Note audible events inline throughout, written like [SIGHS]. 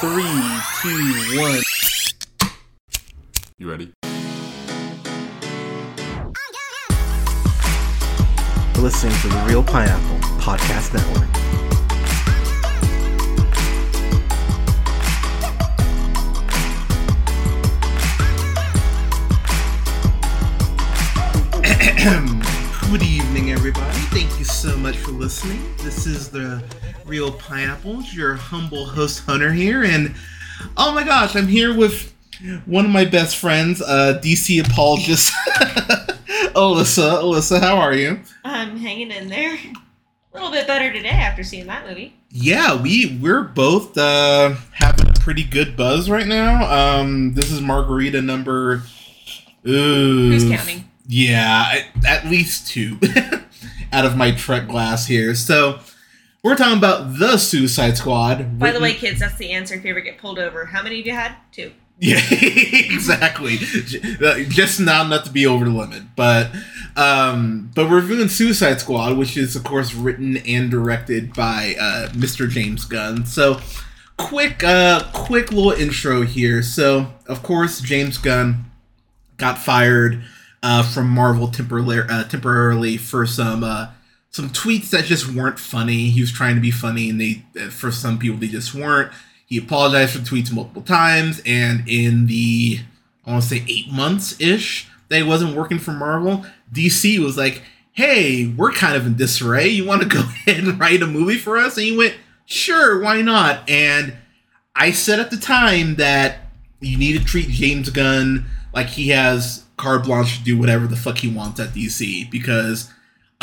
Three, two, one. You ready? You're listening to the Reel Pineapple Podcast Network. [CLEARS THROAT] Good evening, everybody. Thank you so much for listening. This is the Reel Pineapples, your humble host Hunter here, and oh my gosh, I'm here with one of my best friends, uh, DC apologist, [LAUGHS] Allissa. Allissa, how are you? I'm hanging in there. A little bit better today after seeing that movie. Yeah, we we're both uh, having a pretty good buzz right now. Um, this is Margarita number. Ooh, Who's counting? Yeah, at- at least two [LAUGHS] out of my Trek glass here. So we're talking about the Suicide Squad. By the way, kids, that's the answer if you ever get pulled over. How many of you had? Two. yeah, [LAUGHS] exactly. Uh, Just not enough to be over the limit, but um, but we're reviewing Suicide Squad, which is of course written and directed by uh, Mr. James Gunn. So quick, uh, quick little intro here. So of course James Gunn got fired uh, from Marvel temporarily, uh, temporarily for some uh, some tweets that just weren't funny. He was trying to be funny, and they uh, for some people they just weren't. He apologized for tweets multiple times, and in the I want to say eight months ish that he wasn't working for Marvel, DC was like, "Hey, we're kind of in disarray. You want to [LAUGHS] go ahead and write a movie for us?" And he went, "Sure, why not?" And I said at the time that you need to treat James Gunn like he has carte blanche to do whatever the fuck he wants at DC because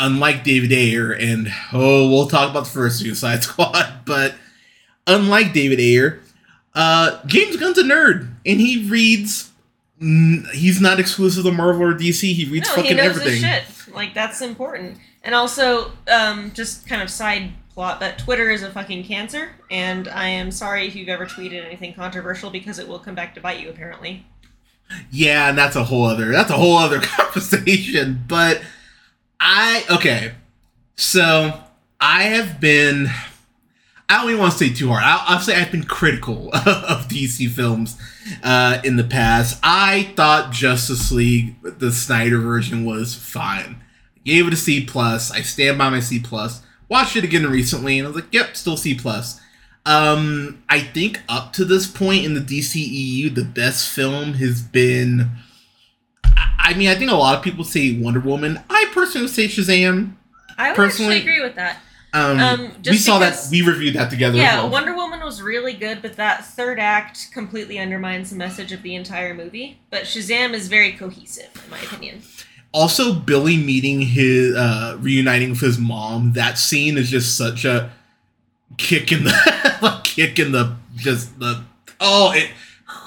unlike David Ayer and oh we'll talk about the first Suicide [LAUGHS] Squad but unlike David Ayer uh James Gunn's a nerd and he reads mm, he's not exclusive to Marvel or DC he reads no, he fucking knows everything his shit. Like that's important. And also, um, just kind of side plot, but Twitter is a fucking cancer, and I am sorry if you've ever tweeted anything controversial because it will come back to bite you. Apparently. Yeah, and that's a whole other that's a whole other [LAUGHS] conversation. But I okay, so I have been. I don't even want to say too hard. I'll, I'll say I've been critical [LAUGHS] of DC films uh, in the past. I thought Justice League, the Snyder version, was fine. Gave it a C plus. I stand by my C plus. Watched it again recently, and I was like, "Yep, still C plus." Um, I think up to this point in the DCEU, the best film has been. I mean, I think a lot of people say Wonder Woman. I personally would say Shazam. I would Personally- agree with that. Um, Um, we just saw that. We reviewed that together. Yeah, well. Wonder Woman was really good, but that third act completely undermines the message of the entire movie. But Shazam is very cohesive, in my opinion. Also, Billy meeting his, uh, reuniting with his mom. That scene is just such a kick in the, [LAUGHS] like, kick in the, just the. Oh, it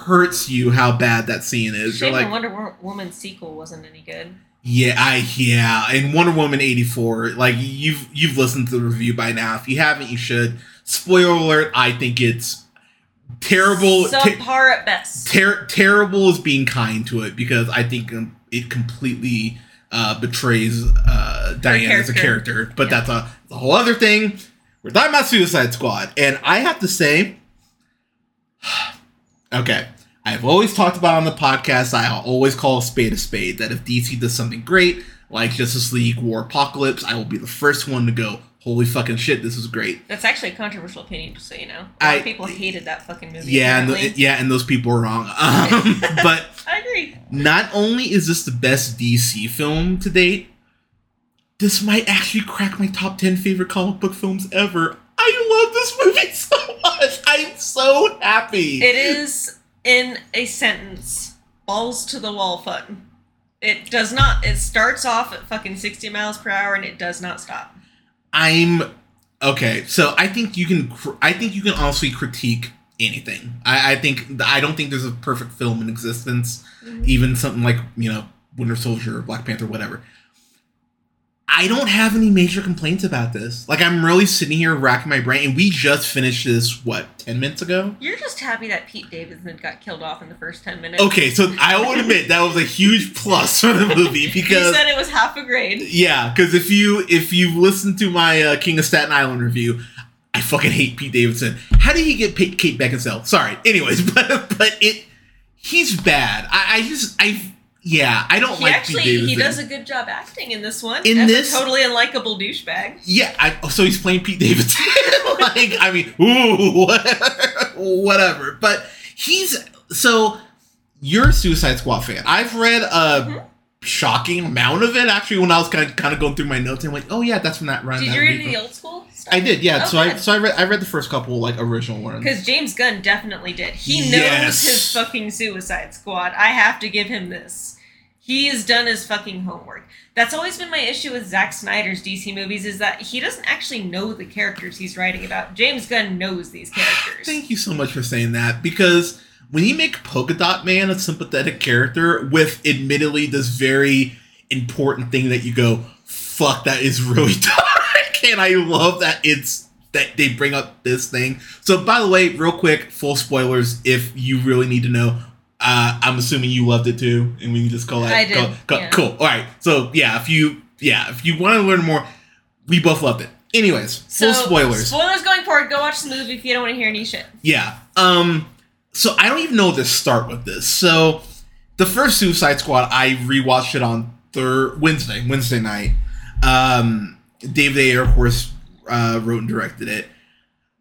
hurts you how bad that scene is. You're like, Wonder Wo- Woman sequel wasn't any good. Yeah, I yeah, and Wonder Woman eighty four. Like you've you've listened to the review by now. If you haven't, you should. Spoiler alert: I think it's terrible. ter- Subpar at best. ter- terrible is being kind to it because I think um, it completely uh, betrays uh, Diana as a character. character. But Yeah. that's a, that's a whole other thing. We're talking about Suicide Squad, and I have to say, [SIGHS] okay, I've always talked about on the podcast. I always call a spade a spade. That if DC does something great, like Justice League War Apocalypse, I will be the first one to go, "Holy fucking shit, this is great." That's actually a controversial opinion, just so you know. A lot I- of people hated that fucking movie. Yeah, and apparently. yeah, and those people were wrong. [LAUGHS] Um, but [LAUGHS] I agree. not only is this the best DC film to date, this might actually crack my top 10 favorite comic book films ever. I love this movie [LAUGHS] so much. I'm so happy. It is, in a sentence, balls to the wall fun. It does not. It starts off at fucking sixty miles per hour, and it does not stop. I'm okay. So I think you can. I think you can honestly critique anything. I, I think I don't think there's a perfect film in existence. Mm-hmm. Even something like you know Winter Soldier, or Black Panther, whatever. I don't have any major complaints about this. Like I'm really sitting here racking my brain, and we just finished this what ten minutes ago. You're just happy that Pete Davidson got killed off in the first ten minutes. Okay, so I will admit that was a huge plus for the movie [LAUGHS] because You said it was half a grade. yeah, because if you if you listen to my uh, King of Staten Island review, I fucking hate Pete Davidson. How did he get Kate, Beckinsale? Sorry. Anyways, [LAUGHS] but but it he's bad. I, I just I yeah I don't He like actually he does a good job acting in this one. In this- a totally unlikable douchebag. Yeah, I, so he's playing Pete Davidson. [LAUGHS] like, I mean, ooh, [LAUGHS] whatever. But he's so you're a Suicide Squad fan. I've read a Mhm. shocking amount of it actually when I was kind of kind of going through my notes. and I'm like, oh yeah, that's from that run. Did that you read movie any of from- the old school stuff? I did, yeah. Oh, so I so I read I read the first couple like original ones. Because James Gunn definitely did. He knows Yes. his fucking Suicide Squad. I have to give him this. He has done his fucking homework. That's always been my issue with Zack Snyder's DC movies is that he doesn't actually know the characters he's writing about. James Gunn knows these characters. Thank you so much for saying that because when you make Polka Dot Man a sympathetic character with admittedly this very important thing that you go, fuck, that is really [LAUGHS] dark. And I love that it's that they bring up this thing. So by the way, real quick, full spoilers if you really need to know. Uh, I'm assuming you loved it too, and we can just call that. I did, call- call- yeah. Cool. All right. So yeah, if you yeah if you want to learn more, we both loved it. Anyways, So, full spoilers. Spoilers going forward. Go watch the movie if you don't want to hear any shit. Yeah. Um. So I don't even know where to start with this. So the first Suicide Squad, I rewatched it on third Wednesday, Wednesday night. Um, David of course, uh, wrote and directed it.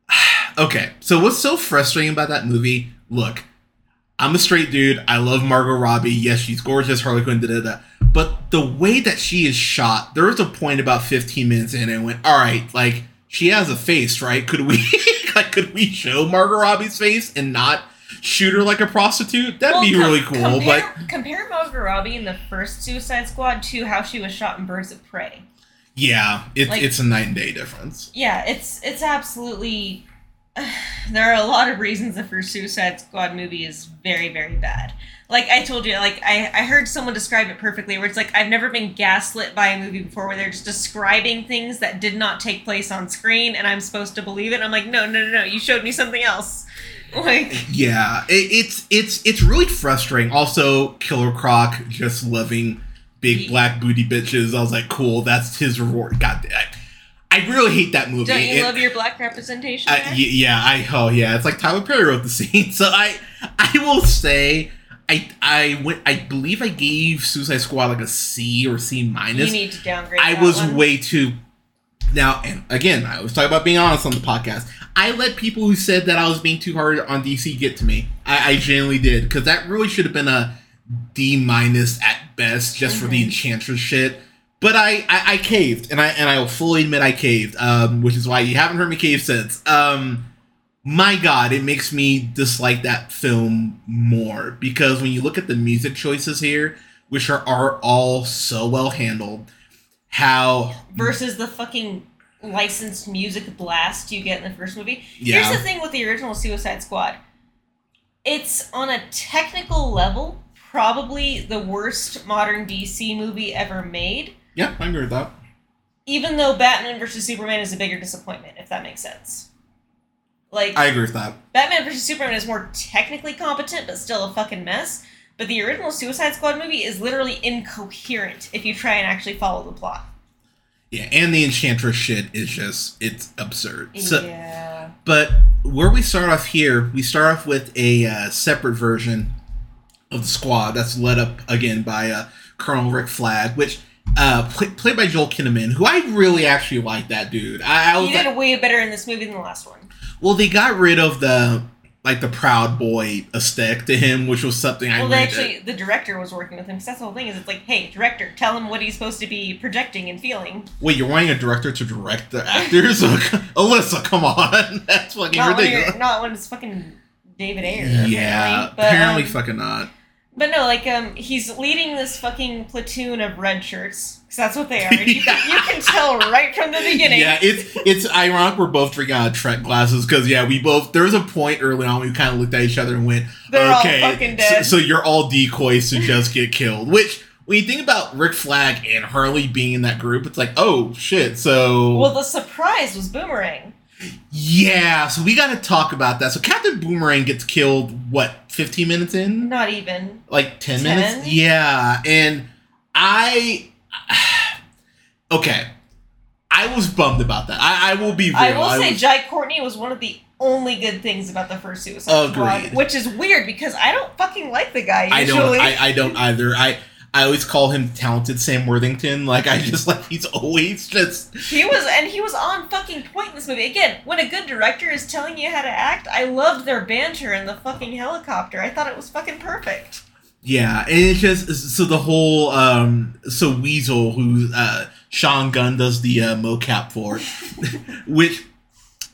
[SIGHS] okay. So what's so frustrating about that movie? Look, I'm a straight dude. I love Margot Robbie. Yes, she's gorgeous. Harley Quinn. Da da da. But the way that she is shot, there was a point about 15 minutes in, and I went, all right, like she has a face, right? Could we, [LAUGHS] like, could we show Margot Robbie's face and not shoot her like a prostitute? That'd Well, be com- really cool. Compare, but compare Margot Robbie in the first Suicide Squad to how she was shot in Birds of Prey. yeah, it's Like- it's a night and day difference. Yeah, it's it's absolutely. [SIGHS] there are a lot of reasons the first Suicide Squad movie is very very bad. Like I told you, like I, I heard someone describe it perfectly, where it's like I've never been gaslit by a movie before, where they're just describing things that did not take place on screen, and I'm supposed to believe it. I'm like, no, no, no, no, you showed me something else. [LAUGHS] Like, Yeah, it, it's it's it's really frustrating. Also, Killer Croc just loving big Ye- black booty bitches. I was like, cool, that's his reward. God, I, I really hate that movie. don't you It- love your black representation? I- yeah, I oh yeah, it's like Tyler Perry wrote the scene. [LAUGHS] So I I will say I I went I believe I gave Suicide Squad like a C or C minus. you need to downgrade. I was one. way too. Now, and again, I was talking about being honest on the podcast. I let people who said that I was being too hard on DC get to me. I, I genuinely did because that really should have been a D minus at best, just for the Mhm. Enchantress shit. But I, I, I caved, and I and I will fully admit I caved, um, which is why you haven't heard me cave since. Um, my God, it makes me dislike that film more because when you look at the music choices here, which are, are all so well handled, how versus the fucking licensed music blast you get in the first movie. Yeah. Here's the thing with the original Suicide Squad. It's on a technical level probably the worst modern DC movie ever made, yeah, I agree with that. even though Batman versus Superman is a bigger disappointment, if that makes sense. Like I agree with that. Batman versus Superman is more technically competent, but still a fucking mess. But the original Suicide Squad movie is literally incoherent if you try and actually follow the plot. Yeah, and the Enchantress shit is just it's absurd. So, yeah. but where we start off here, we start off with a uh, separate version of the squad that's led up again by uh, Colonel Rick Flag, which uh, play, played by Joel Kinnaman, who I really actually like that dude. I, I was He like, did way better in this movie than the last one. well, they got rid of the like the proud boy aesthetic to him, which was something I Well, they really actually, the director was working with him because that's the whole thing. Is it's like, hey, director, tell him what he's supposed to be projecting and feeling. Wait, you're wanting a director to direct the actors? [LAUGHS] Allissa, come on, [LAUGHS] that's fucking Not when, ridiculous. you're, not when it's fucking David Ayer. Yeah, apparently. But, apparently um, fucking not. But no, like um, he's leading this fucking platoon of red shirts because that's what they are. [LAUGHS] You, can, you can tell right from the beginning. Yeah, it's it's ironic we're both drinking out of Trek glasses because yeah, we both there was a point early on we kind of looked at each other and went, They're all okay, so, so you're all decoys to just get killed. Which when you think about Rick Flag and Harley being in that group, it's like, oh shit. So Well, the surprise was Boomerang. Yeah, so we got to talk about that. So Captain Boomerang gets killed. What, 15 minutes in? Not even. like 10, 10? minutes yeah and i [SIGHS] okay I was bummed about that. I, I will be real. I will say was- Jai Courtney was one of the only good things about the first Suicide Squad, which is weird because I don't fucking like the guy I don't. I, I don't either. I I always call him talented Sam Worthington. Like I just like he's always just he was, and he was on fucking point in this movie. Again, when a good director is telling you how to act, I loved their banter in the fucking helicopter. I thought it was fucking perfect. yeah. And it's just so the whole um so Weasel who uh Sean Gunn does the uh, mocap for, [LAUGHS] which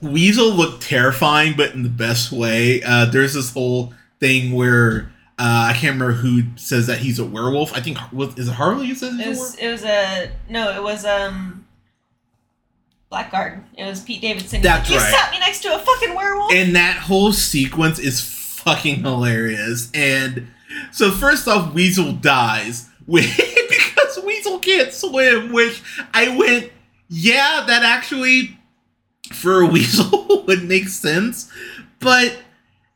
Weasel looked terrifying, but in the best way. Uh, there's this whole thing where. Uh, I can't remember who says that he's a werewolf. I think was is it Harley who says he's It a was, werewolf? it was a no, it was um. Blackguard. It was Pete Davidson. That's you right. sat me next to a fucking werewolf. And that whole sequence is fucking hilarious. And so first off, Weasel dies [LAUGHS] with, because Weasel can't swim, which I went, yeah, that actually for a Weasel [LAUGHS] would make sense. But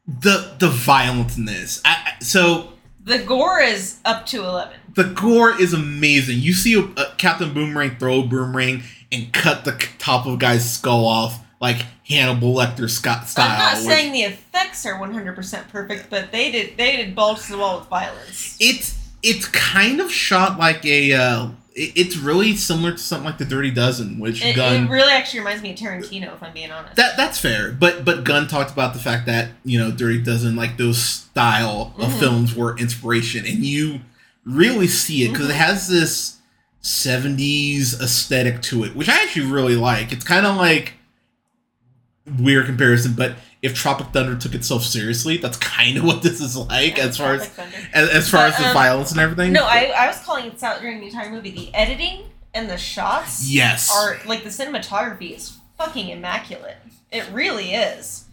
the the violence in this, I- so the gore is up to eleven. the gore is amazing. You see a, a Captain Boomerang throw a boomerang and cut the top of a guy's skull off like Hannibal Lecter Scott style. I'm not saying the effects are 100% perfect, but they did they did balls to the wall with violence. it's it's kind of shot like a uh it's really similar to something like the dirty dozen which It, gun it really actually reminds me of Tarantino, if I'm being honest. that that's fair but but gunn talked about the fact that you know dirty dozen like those style of Mhm. films were inspiration and you really see it because Mhm. it has this 70s aesthetic to it which i actually really like it's kind of like weird comparison but if tropic thunder took itself seriously that's kind of what this is like as far as as, as far But, as the um, violence and everything No, I, I was calling it out during the entire movie. The editing and the shots yes are like the cinematography is fucking immaculate. It really is.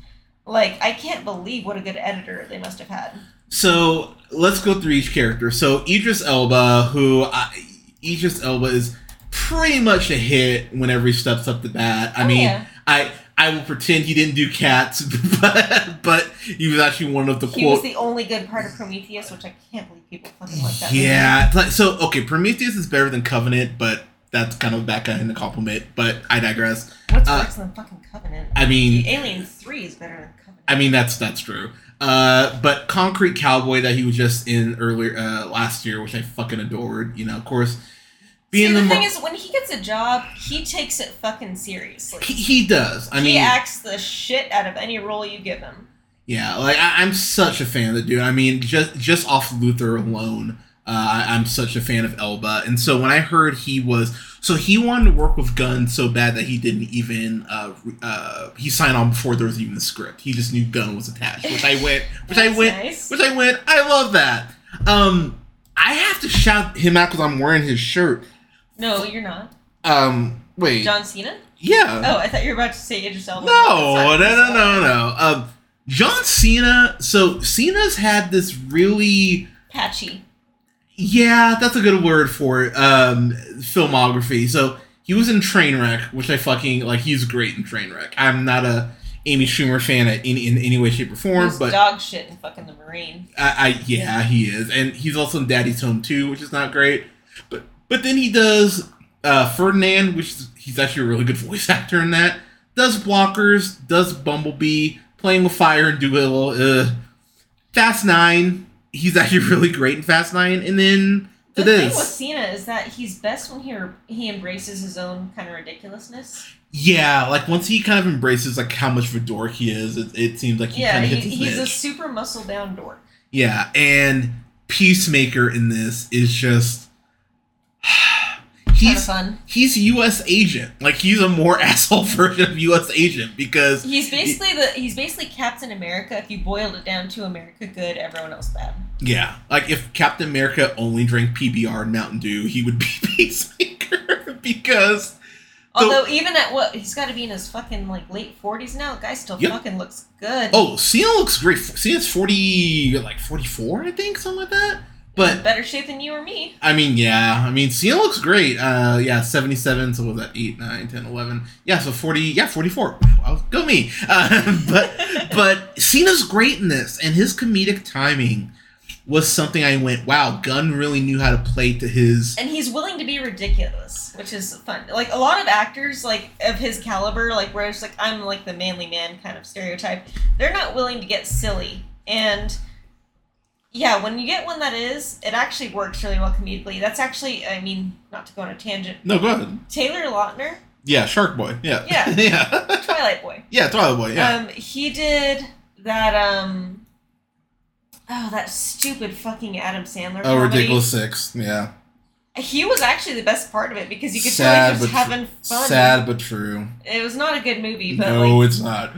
Like I can't believe what a good editor they must have had. So let's go through each character. So Idris Elba, who I, Idris Elba is pretty much a hit whenever he steps up to bat. I Oh, mean, yeah. I I will pretend he didn't do cats, [LAUGHS] but but he was actually one of the He was the only good part of Prometheus, which I can't believe people fucking like that. Yeah, so okay, Prometheus is better than Covenant, but that's kind of backhanded a compliment. But I digress. What's Uh, worse than fucking Covenant? I mean, Alien Three is better than Covenant. I mean that's that's true. Uh, but Concrete Cowboy that he was just in earlier uh, last year, which I fucking adored. You know, of course, See, the, the, thing is, when he gets a job, he takes it fucking seriously. he, he does. I he mean, he acts the shit out of any role you give him. yeah, like I, I'm such a fan of the dude. I mean, just just off Luther alone, uh, I, I'm such a fan of Elba. And so when I heard he was, so he wanted to work with Gunn so bad that he didn't even uh, uh, he signed on before there was even the script. He just knew Gunn was attached, which I went, [LAUGHS] which I went, nice. which I went. I love that. Um, I have to shout him out because I'm wearing his shirt. No, you're not. Um, wait, John Cena? yeah. Oh, I thought you were about to say Idris Elba. No, no, no, no, no. Um, John Cena. So Cena's had this really, Patchy. yeah, that's a good word for it. Um, filmography. So he was in Trainwreck, which I fucking like. He's great in Trainwreck. I'm not a Amy Schumer fan at any, in any way, shape, or form, He's but dog shit in fucking The Marine. I, I yeah, he is, and he's also in Daddy's Home too, which is not great. But then he does uh, Ferdinand, which is, he's actually a really good voice [LAUGHS] actor in that. Does Blockers, does Bumblebee, Playing with Fire and do Dolittle. Uh, Fast Nine, he's actually [LAUGHS] really great in Fast Nine, and then The thing with Cena is that he's best when he he embraces his own kind of ridiculousness. yeah, like once he kind of embraces like how much of a dork he is, it, it seems like he yeah, kind of he, hits his he's a super muscle bound dork. Yeah, and Peacemaker in this is just he's he's U.S. agent. Like he's a more [LAUGHS] asshole version of U.S. agent because He's basically the he's basically Captain America. If you boiled it down to America good, everyone else bad. yeah, like if Captain America only drank PBR and Mountain Dew, he would be [LAUGHS] Peacemaker [LAUGHS] because Although even at what he's got to be in his fucking like late forties now, the guy still Yep. fucking looks good. oh Cena looks great. Cena's forty like forty four, I think, something like that. But better shape than you or me. I mean, yeah. I mean, Cena looks great. Uh, yeah, 77. So what was that? 8, 9, 10, 11. Yeah, so 40. Yeah, 44. Wow, go me. Uh, [LAUGHS] but [LAUGHS] but Cena's great in this, and his comedic timing was something I went, wow, Gunn really knew how to play to his. And he's willing to be ridiculous, which is fun. Like a lot of actors, like of his caliber, like where it's like I'm like the manly man kind of stereotype. They're not willing to get silly, and yeah, when you get one that is, it actually works really well comedically. That's actually, I mean, not to go on a tangent. No, go ahead. Taylor Lautner, Yeah, Shark Boy. Yeah. Yeah. [LAUGHS] yeah. Twilight Boy. yeah, Twilight Boy. Yeah. Um, he did that. Um, oh, that stupid fucking Adam Sandler. oh, comedy. ridiculous six. Yeah. He was actually the best part of it because you could Sad, tell he was having fun. Sad but true. It was not a good movie, but no, like, it's not.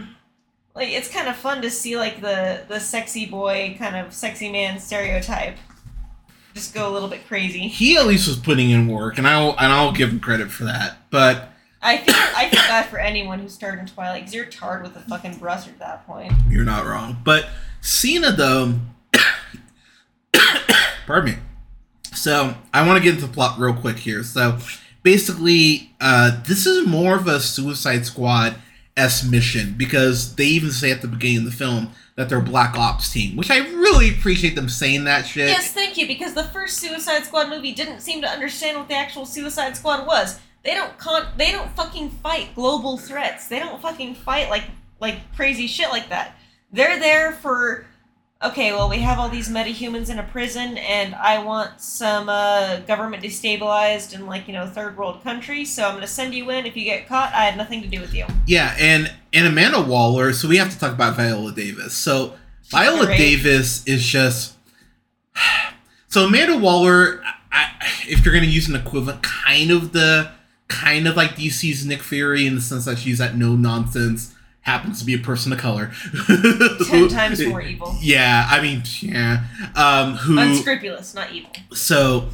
Like it's kind of fun to see like the the sexy boy kind of sexy man stereotype just go a little bit crazy. He at least was putting in work, and I'll and I'll give him credit for that. But I feel I feel bad for anyone who starred in Twilight because you're tarred with a fucking brush at that point. You're not wrong. But Cena, though, [COUGHS] pardon me. So I want to get into the plot real quick here. So basically, uh, this is more of a Suicide Squad s mission because they even say at the beginning of the film that they're Black Ops team, which I really appreciate them saying that shit. Yes, thank you. Because the first Suicide Squad movie didn't seem to understand what the actual Suicide Squad was. They don't con. They don't fucking fight global threats. They don't fucking fight like like crazy shit like that. They're there for. Okay, well, we have all these metahumans in a prison, and I want some uh, government destabilized in, like, you know, third world country, so I'm gonna send you in. If you get caught, I had nothing to do with you. Yeah, and and Amanda Waller. So we have to talk about Viola Davis. So Viola. Davis is just. [SIGHS] So Amanda Waller, I, if you're gonna use an equivalent, kind of the kind of like DC's Nick Fury in the sense that she's that no nonsense, happens to be a person of color. [LAUGHS] Ten times [LAUGHS] more evil. Yeah, I mean, yeah. Um, who Unscrupulous, not evil. so,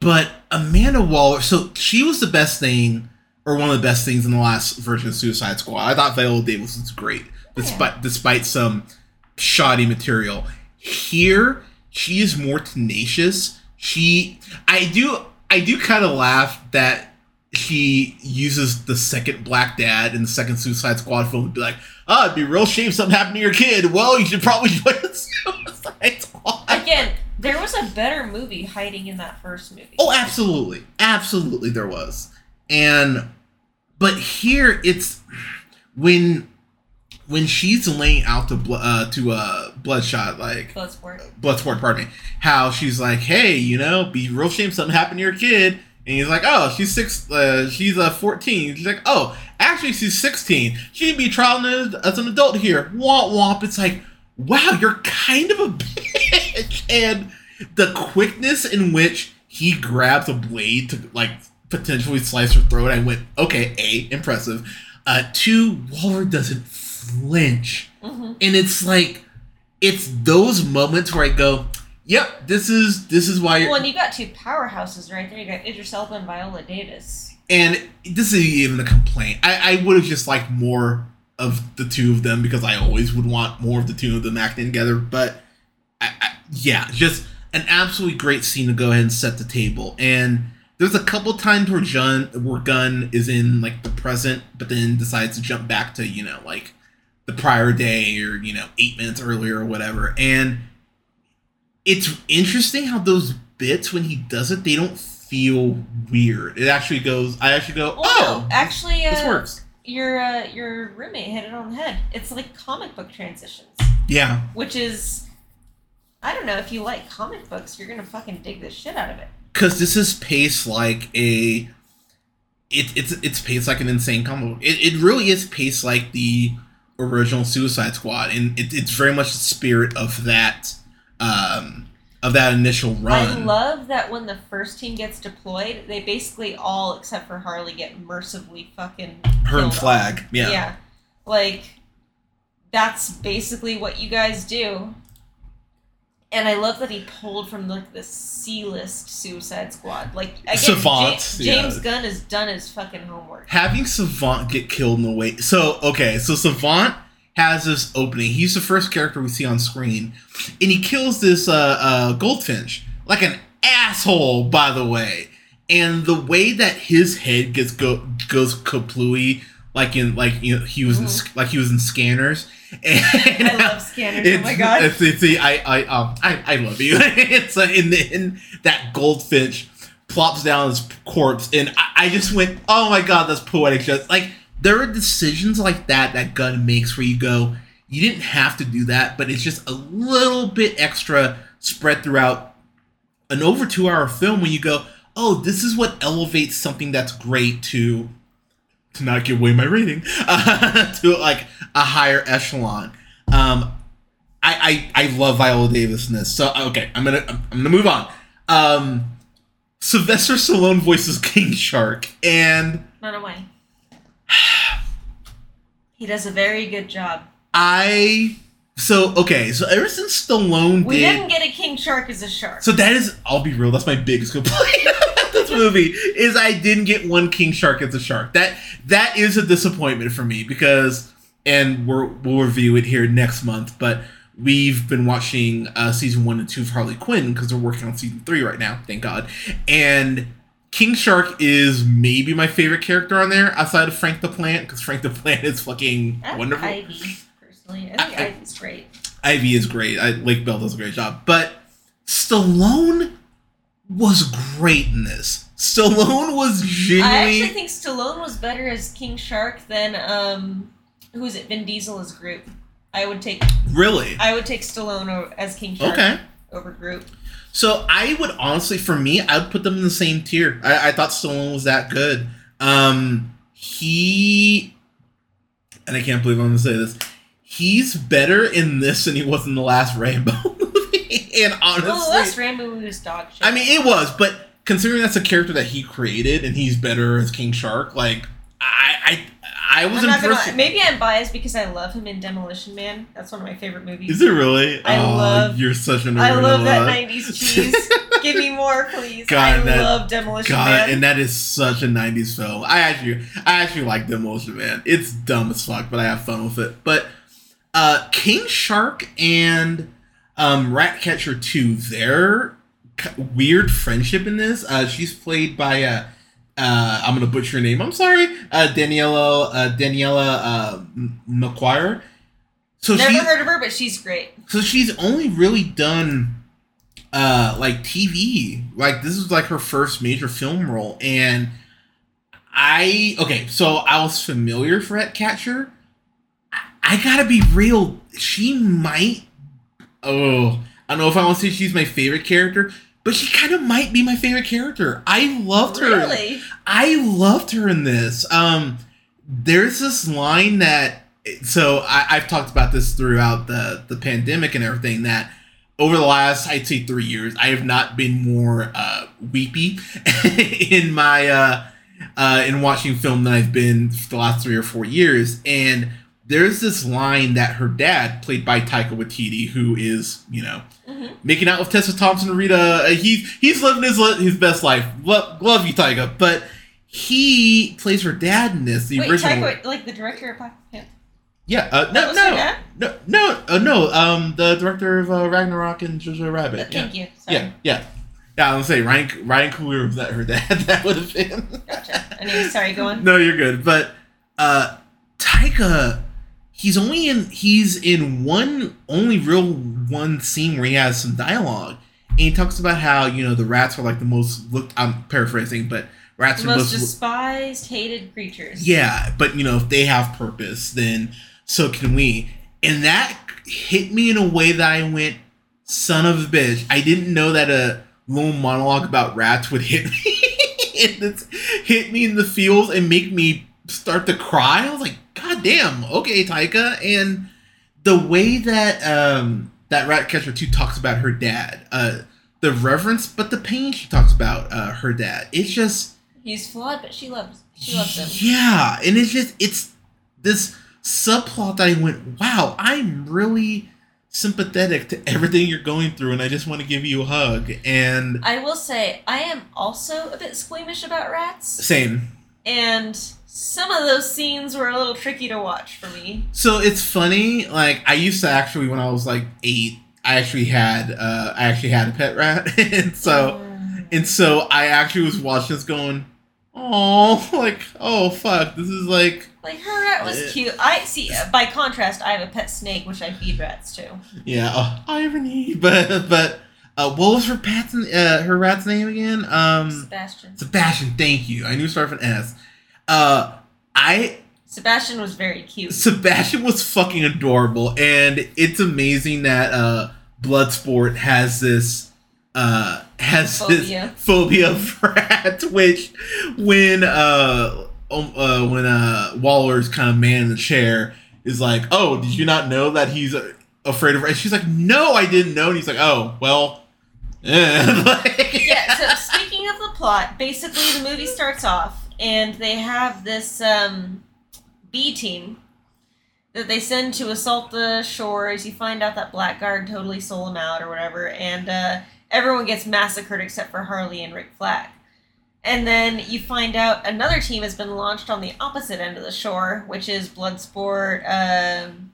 but Amanda Waller, so she was the best thing, or one of the best things in the last version of Suicide Squad. I thought Viola Davis was great, despite despite some shoddy material. Here, she is more tenacious. She, I do, I do kind of laugh that she uses the second Black Dad in the second Suicide Squad film to be like, "Oh, it'd be real shame something happened to your kid. Well, you should probably [LAUGHS] join the Suicide Squad." Again, there was a better movie hiding in that first movie. Oh, absolutely, absolutely, there was, and but here it's when when she's laying out to uh, to uh, Bloodshot like Bloodsport. Bloodsport, pardon me, how she's like, hey, you know, be real shame something happened to your kid, and he's like, oh, she's six, uh, she's uh, fourteen. She's like, oh, actually, she's sixteen. She'd be trial as, an adult here. Womp womp. It's like, wow, you're kind of a [LAUGHS] bitch, and the quickness in which he grabs a blade to like potentially slice her throat, I went, okay, a impressive. Uh, two, Waller doesn't flinch, hmm and it's like, it's those moments where I go, yep, this is this is why. Well, and you got two powerhouses right there. You got Idris Elba and Viola Davis. And this is even a complaint. I, I would have just liked more of the two of them because I always would want more of the two of them acting together. But I, I, yeah, just an absolutely great scene to go ahead and set the table. And there's a couple times where Gunn where Gunn is in like the present, but then decides to jump back to you know like the prior day or you know eight minutes earlier or whatever. And it's interesting how those bits when he does it, they don't feel weird. It actually goes. I actually go, Well, oh, no, actually, this uh, works. your uh, your roommate hit it on the head. It's like comic book transitions, Yeah, which is, I don't know if you like comic books, you're gonna fucking dig the shit out of it. because this is paced like a. It, it's it's paced like an insane comic book. It, it really is paced like the original Suicide Squad, and it, it's very much the spirit of that um, of that initial run. I love that when the first team gets deployed, they basically all, except for Harley, get mercifully fucking Her and Flag, yeah. Yeah. Like, that's basically what you guys do. And I love that he pulled from like the C list Suicide Squad. Like again, Savant, Ja- James yeah. Gunn has done his fucking homework. having Savant get killed in the way. So okay, so Savant has this opening. He's the first character we see on screen, and he kills this uh, uh, goldfinch like an asshole, by the way. And the way that his head gets go goes kaplooey, like in like you know he was in Mhm. like he was in Scanners. [LAUGHS] And I love scanners. Oh my god. It's, it's, I, I, um, I, I love you. [LAUGHS] it's uh, in, the, in that goldfinch plops down his corpse, and I, I just went, "Oh my god, that's poetic!" Just like there are decisions like that that Gunn makes where you go, you didn't have to do that, but it's just a little bit extra spread throughout an over two hour film when you go, "Oh, this is what elevates something that's great to." To not give away my rating, uh, [LAUGHS] to like a higher echelon. Um, I, I I love Viola Davis in this. So okay, I'm gonna I'm, gonna move on. Um, Sylvester Stallone voices King Shark, and Run away. He does a very good job. I so okay. So ever since Stallone We did, didn't get a king shark as a shark. so that is I'll be real. That's my biggest complaint [LAUGHS] about this movie is I didn't get one King Shark as a shark. That that is a disappointment for me because and we're, we'll review it here next month, but. We've been watching uh, season one and two of Harley Quinn because we're working on season three right now, thank God. And King Shark is maybe my favorite character on there outside of Frank the Plant because Frank the [LAUGHS] Plant is fucking wonderful. Ivy, personally. I think I- Ivy's great. Ivy is great. I, Lake Bell does a great job. But Stallone was great in this. Stallone was I actually think Stallone was better as King Shark than um, who is it? Vin Diesel as Groot. I would take really? I would take Stallone as King Shark Okay. over Groot. So I would honestly, for me, I would put them in the same tier. I, I thought Stallone was that good. Um, he, and I can't believe I'm gonna say this. He's better in this than he was in the last Rambo [LAUGHS] movie. and honestly, well, the last Rambo movie was dog shit. I mean, it was, but considering that's a character that he created and he's better as King Shark, like I, I, I was I'm not gonna Maybe I'm biased because I love him in Demolition Man. That's one of my favorite movies. Is it really? I Aw, love- You're such an. I love that love. '90s [LAUGHS] cheese. Give me more, please. God, I that- love Demolition God, Man. and that is such a '90s film. I actually, I actually like Demolition Man. It's dumb as fuck, but I have fun with it. But uh, King Shark and um, Ratcatcher Two, their weird friendship in this. Uh, she's played by uh, uh, I'm gonna butcher her name. I'm sorry, uh, Daniela uh, Daniela uh, McQuire. So Never she, heard of her, but she's great. so she's only really done uh like TV. Like this is like her first major film role and I okay, so I was familiar for Ratcatcher. I, I gotta be real, she might oh I don't know if I want to say she's my favorite character, but she kind of might be my favorite character. I loved her. Really? I loved her in this. Um, there's this line that so I, I've talked about this throughout the the pandemic and everything that over the last I'd say three years I have not been more uh, weepy [LAUGHS] in my uh, uh, in watching film than I've been for the last three or four years and. There's this line that her dad, played by Taika Waititi, who is, you know, Mhm. making out with Tessa Thompson Rita. Uh, he's he's living his his best life. Lo- love you, Taika. But he plays her dad in this. The Wait, original. Taika, like the director of Black Panther. Yeah. Uh, no. was No. her dad? No. No. Uh, no. Um, the director of uh, Ragnarok and Jojo Rabbit. Uh, yeah. Thank you. Sorry. Yeah. Yeah. Yeah. I was gonna say Ryan Ryan Coogler was that her dad. [LAUGHS] that would have been. Gotcha. Anyway, sorry, go on. No, you're good. But uh Taika, he's only in he's in one only real one scene where he has some dialogue. And he talks about how, you know, the rats are like the most looked I'm paraphrasing, but rats The are most most despised, hated creatures. Yeah, but you know, if they have purpose, then so can we. And that hit me in a way that I went, son of a bitch. I didn't know that a little monologue about rats would hit [LAUGHS] me. hit me in the feels and make me start to cry. I was like, God damn, okay, Taika. And the way that um that Ratcatcher 2 talks about her dad, uh the reverence but the pain she talks about uh her dad. It's just He's flawed, but she loves she loves him. yeah, and it's just it's this subplot that I went, wow, I'm really sympathetic to everything you're going through, and I just want to give you a hug. And I will say I am also a bit squeamish about rats, same. and some of those scenes were a little tricky to watch for me. So it's funny. Like I used to actually, when I was like eight, I actually had uh, I actually had a pet rat, [LAUGHS] and so Mm. and so I actually was watching this going, oh, [LAUGHS] like oh fuck, this is like like her rat Uh, was cute. I see. By contrast, I have a pet snake which I feed rats to. Yeah, uh, irony, [LAUGHS] but but Uh, what was her pat's uh, her rat's name again? Um, Sebastian. Sebastian. Thank you. I knew it started with an S. Uh, I Sebastian was very cute. Sebastian was fucking adorable, and it's amazing that uh, Bloodsport has this uh, has Phobia. this phobia of rats. [LAUGHS] Which, when uh, um, uh when uh Waller's kind of man in the chair is like, "Oh, did you not know that he's uh, afraid of?" rats?" she's like, "No, I didn't know." And he's like, "Oh, well." [LAUGHS] eh." Like- [LAUGHS] yeah, so speaking of the plot, basically the movie starts off and they have this um, B team that they send to assault the shores. You find out that Blackguard totally sold them out or whatever, and uh, everyone gets massacred except for Harley and Rick Flag. And then you find out another team has been launched on the opposite end of the shore, which is Bloodsport, um,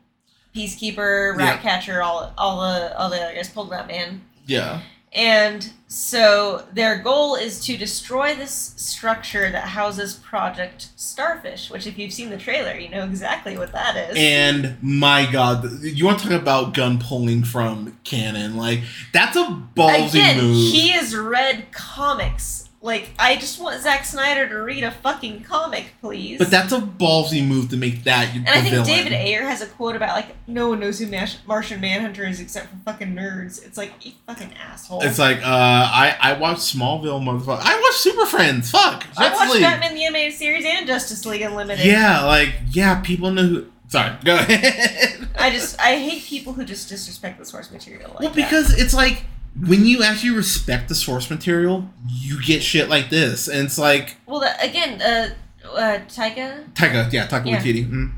Peacekeeper, Yeah. Ratcatcher, all all the all the other guys pulled that man. yeah. And so their goal is to destroy this structure that houses Project Starfish, which, if you've seen the trailer, you know exactly what that is. And my god, you want to talk about Gunn pulling from canon? Like that's a ballsy Again, move. he has read comics. Like, I just want Zack Snyder to read a fucking comic, please. but that's a ballsy move to make that. and I think David Ayer has a quote about, like, no one knows who Mash- Martian Manhunter is except for fucking nerds. It's like, you fucking asshole. It's like uh, I I watched Smallville, motherfucker. I watched Super Friends. Fuck, I watched League. Batman the Animated Series and Justice League Unlimited. Yeah, like yeah, people know who. Sorry, go ahead. I [LAUGHS] just I hate people who just disrespect the source material like well, that. because it's like when you actually respect the source material, you get shit like this, and it's like well the, again uh uh Taika Taika, yeah, Taika Yeah. Waititi. Mm.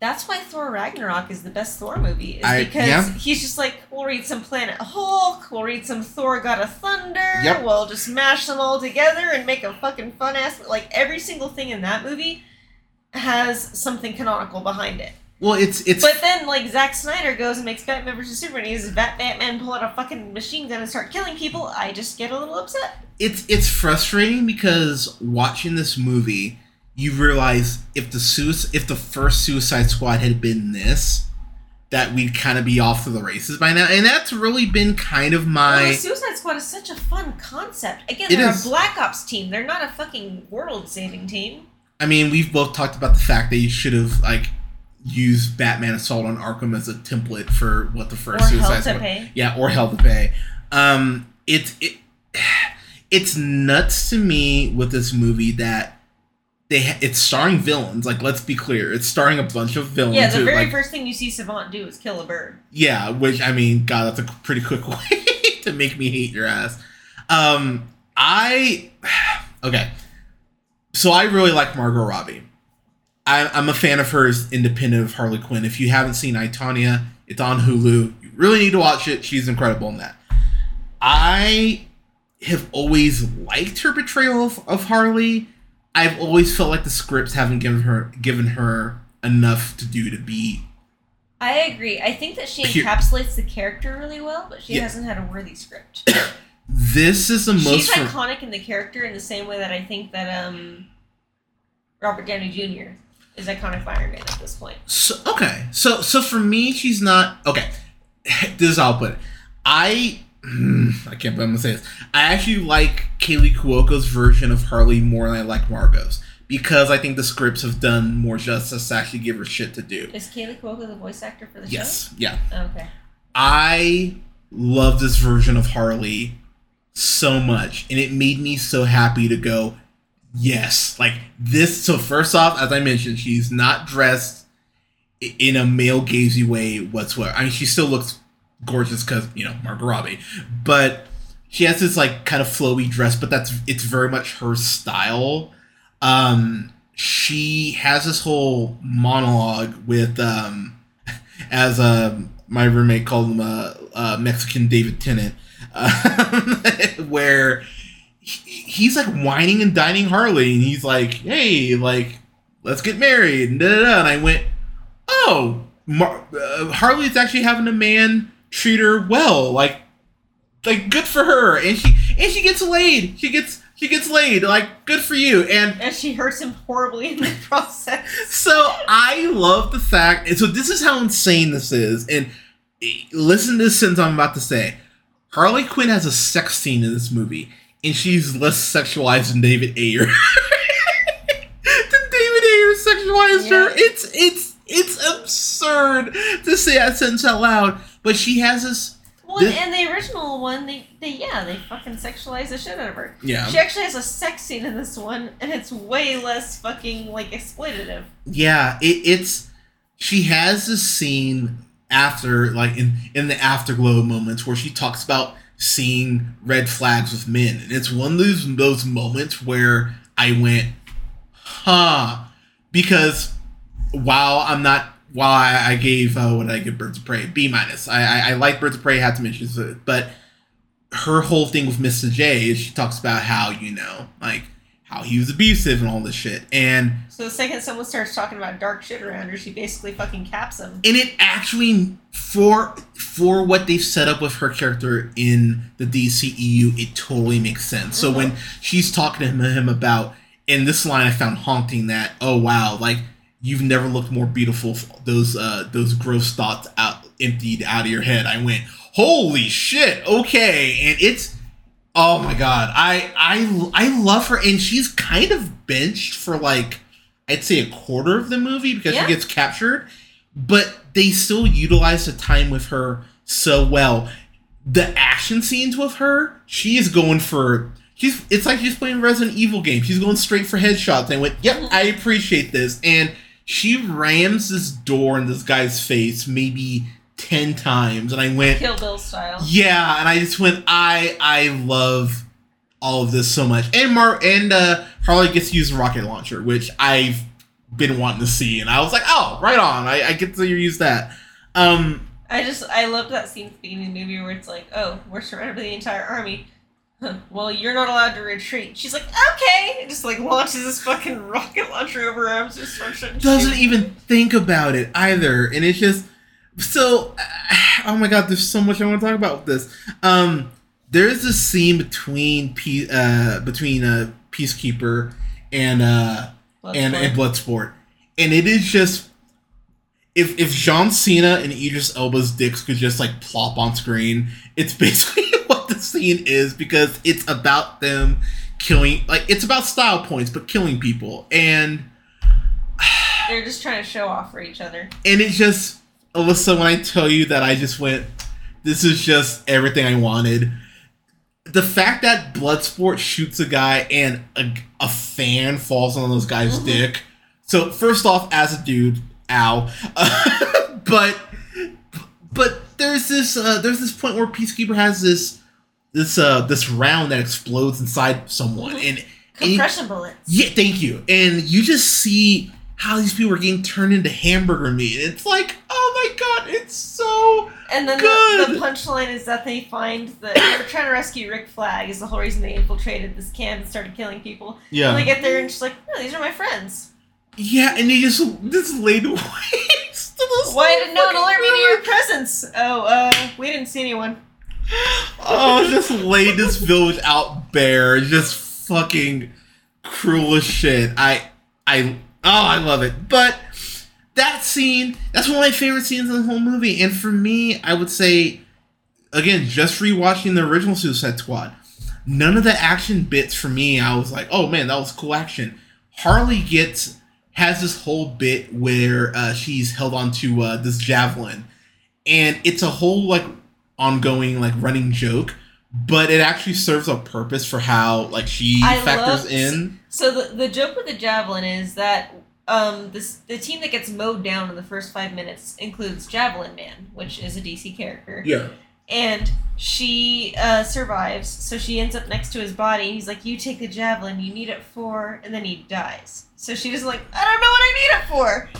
that's why Thor Ragnarok is the best Thor movie is I- because yeah. he's just like we'll read some Planet Hulk we'll read some Thor God of Thunder Yep. we'll just mash them all together and make a fucking fun ass like every single thing in that movie has something canonical behind it. Well, it's it's But then, like, Zack Snyder goes and makes Batman vs. Superman, he uses Bat- Batman, pull out a fucking machine gun and start killing people, I just get a little upset. it's it's frustrating because watching this movie, you realize if the suic- if the first Suicide Squad had been this, that we'd kind of be off to the races by now, and that's really been kind of my the Suicide Squad is such a fun concept. Again, It they're is. a Black Ops team. They're not a fucking world-saving team. I mean, we've both talked about the fact that you should have like used Batman Assault on Arkham as a template for what the first or Suicide Squad. Yeah, or Hell to Pay. Um, it's it, [SIGHS] it's nuts to me with this movie that they ha- it's starring villains. Like, let's be clear, it's starring a bunch of villains. Yeah, the who, very like- first thing you see Savant do is kill a bird. yeah, which I mean, God, that's a pretty quick [LAUGHS] way to make me hate your ass. Um, I [SIGHS] okay, so I really like Margot Robbie. I, I'm a fan of hers, independent of Harley Quinn. If you haven't seen I Tonya, it's on Hulu. You really need to watch it. She's incredible in that. I have always liked her portrayal of, of Harley. I've always felt like the scripts haven't given her given her enough to do to be I agree. I think that she Pure- encapsulates the character really well, but she Yeah. hasn't had a worthy script. [COUGHS] this is the She's most for- iconic in the character in the same way that I think that um Robert Downey Jr. is iconic for Iron Man at this point. So, okay, so so for me, she's not okay. [LAUGHS] This is how I'll put it. I hmm, I can't believe I'm gonna say this. I actually like Kaley Cuoco's version of Harley more than I like Margot's because I think the scripts have done more justice to actually give her shit to do. Is Kaley Cuoco the voice actor for the Yes, yeah. Okay. I love this version of Harley so much, and it made me so happy to go, yes, like this. So first off, as I mentioned, she's not dressed in a male gazy way whatsoever. I mean, she still looks gorgeous because you know Margot Robbie, but she has this like kind of flowy dress, but that's it's very much her style. Um, she has this whole monologue with um, [LAUGHS] as um my roommate called him uh, uh, Mexican David Tennant, um, [LAUGHS] where he- he's like whining and dining Harley, and he's like, "Hey, like, let's get married," and da da da. And I went, "Oh, Mar- uh, Harley's actually having a man treat her well, like, like good for her." And she and she gets laid. She gets she gets laid. Like, good for you. And And she hurts him horribly in the [LAUGHS] process. so I love the fact, and so this is how insane this is. And eh, listen to this sentence I'm about to say. Harley Quinn has a sex scene in this movie, and she's less sexualized than David Ayer. [LAUGHS] than David Ayer sexualized her. It's it's it's absurd to say that sentence out loud. But she has this. Well, This- in the original one, they, they yeah, they fucking sexualize the shit out of her. Yeah. She actually has a sex scene in this one, and it's way less fucking like exploitative. Yeah, it, it's she has this scene after like in in the afterglow moments where she talks about seeing red flags with men, and it's one of those those moments where I went, huh, because while I'm not. While I, gave uh, what did I give Birds of Prey B minus, I, I I like Birds of Prey had some issues with it, but her whole thing with Mr. J is she talks about how you know like how he was abusive and all this shit, and So the second someone starts talking about dark shit around her, she basically fucking caps him. and it actually for for what they've set up with her character in the DCEU, it totally makes sense. So when she's talking to him about, and this line I found haunting that, oh wow, like you've never looked more beautiful. Those uh those gross thoughts out emptied out of your head. I went, holy shit, okay, and it's. Oh my god, I I I love her, and she's kind of benched for like I'd say a quarter of the movie because Yeah. she gets captured, but they still utilize the time with her so well. The action scenes with her, she is going for she's it's like she's playing Resident Evil game. She's going straight for headshots. And I went, Yep, I appreciate this. And she rams this door in this guy's face maybe ten times, and I went, Kill Bill style. yeah, and I just went, I I love all of this so much. And Mar and uh Harley gets to use a rocket launcher, which I've been wanting to see, and I was like, oh, right on. I, I get to use that. Um I just I love that scene at the beginning of the movie where it's like, oh, we're surrounded by the entire army. Huh, well, you're not allowed to retreat. She's like, okay, and just like launches this fucking [LAUGHS] rocket launcher over her arms, just starts doesn't even think about it either. And it's just so [SIGHS] oh my god, there's so much I want to talk about with this. Um there's this scene between Pe- uh between uh Peacekeeper and uh and, and Bloodsport. And it is just if if John Cena and Idris Elba's dicks could just like plop on screen, it's [LAUGHS] basically what the scene is because it's about them killing like it's about style points but killing people and They're just trying to show off for each other. and it just Allissa when I tell you that I just went this is just everything I wanted. The fact that Bloodsport shoots a guy and a, a fan falls on this guy's Mhm. dick. So first off, as a dude, ow. [LAUGHS] but but there's this uh, there's this point where Peacekeeper has this this uh this round that explodes inside someone Mhm. and and- Compression bullets. yeah, thank you. And you just see how these people are getting turned into hamburger meat. It's like, oh my god, it's so And then the, Good. the punchline is that they find that they're trying to rescue Rick Flag is the whole reason they infiltrated this camp and started killing people. Yeah. And they get there and she's like, no, these are my friends. yeah, and they just just laid [LAUGHS] waste. to this Why didn't no one alert me to your presence? Oh, uh, we didn't see anyone. Oh, just laid this village out bare, just fucking cruel as shit. I, I, I love it. But that scene, that's one of my favorite scenes in the whole movie. And for me, I would say, again, just rewatching the original Suicide Squad, none of the action bits for me, I was like, oh man, that was cool action. Harley gets has this whole bit where uh, she's held onto uh, this javelin, and it's a whole like ongoing like running joke, but it actually serves a purpose for how like she I factors loved- in. So the, the joke with the javelin is that um, this the team that gets mowed down in the first five minutes includes Javelin Man, which is a DC character. Yeah. and she uh, survives. So she ends up next to his body. He's like, "You take the javelin. You need it for," and then he dies. So she just like, "I don't know what I need it for."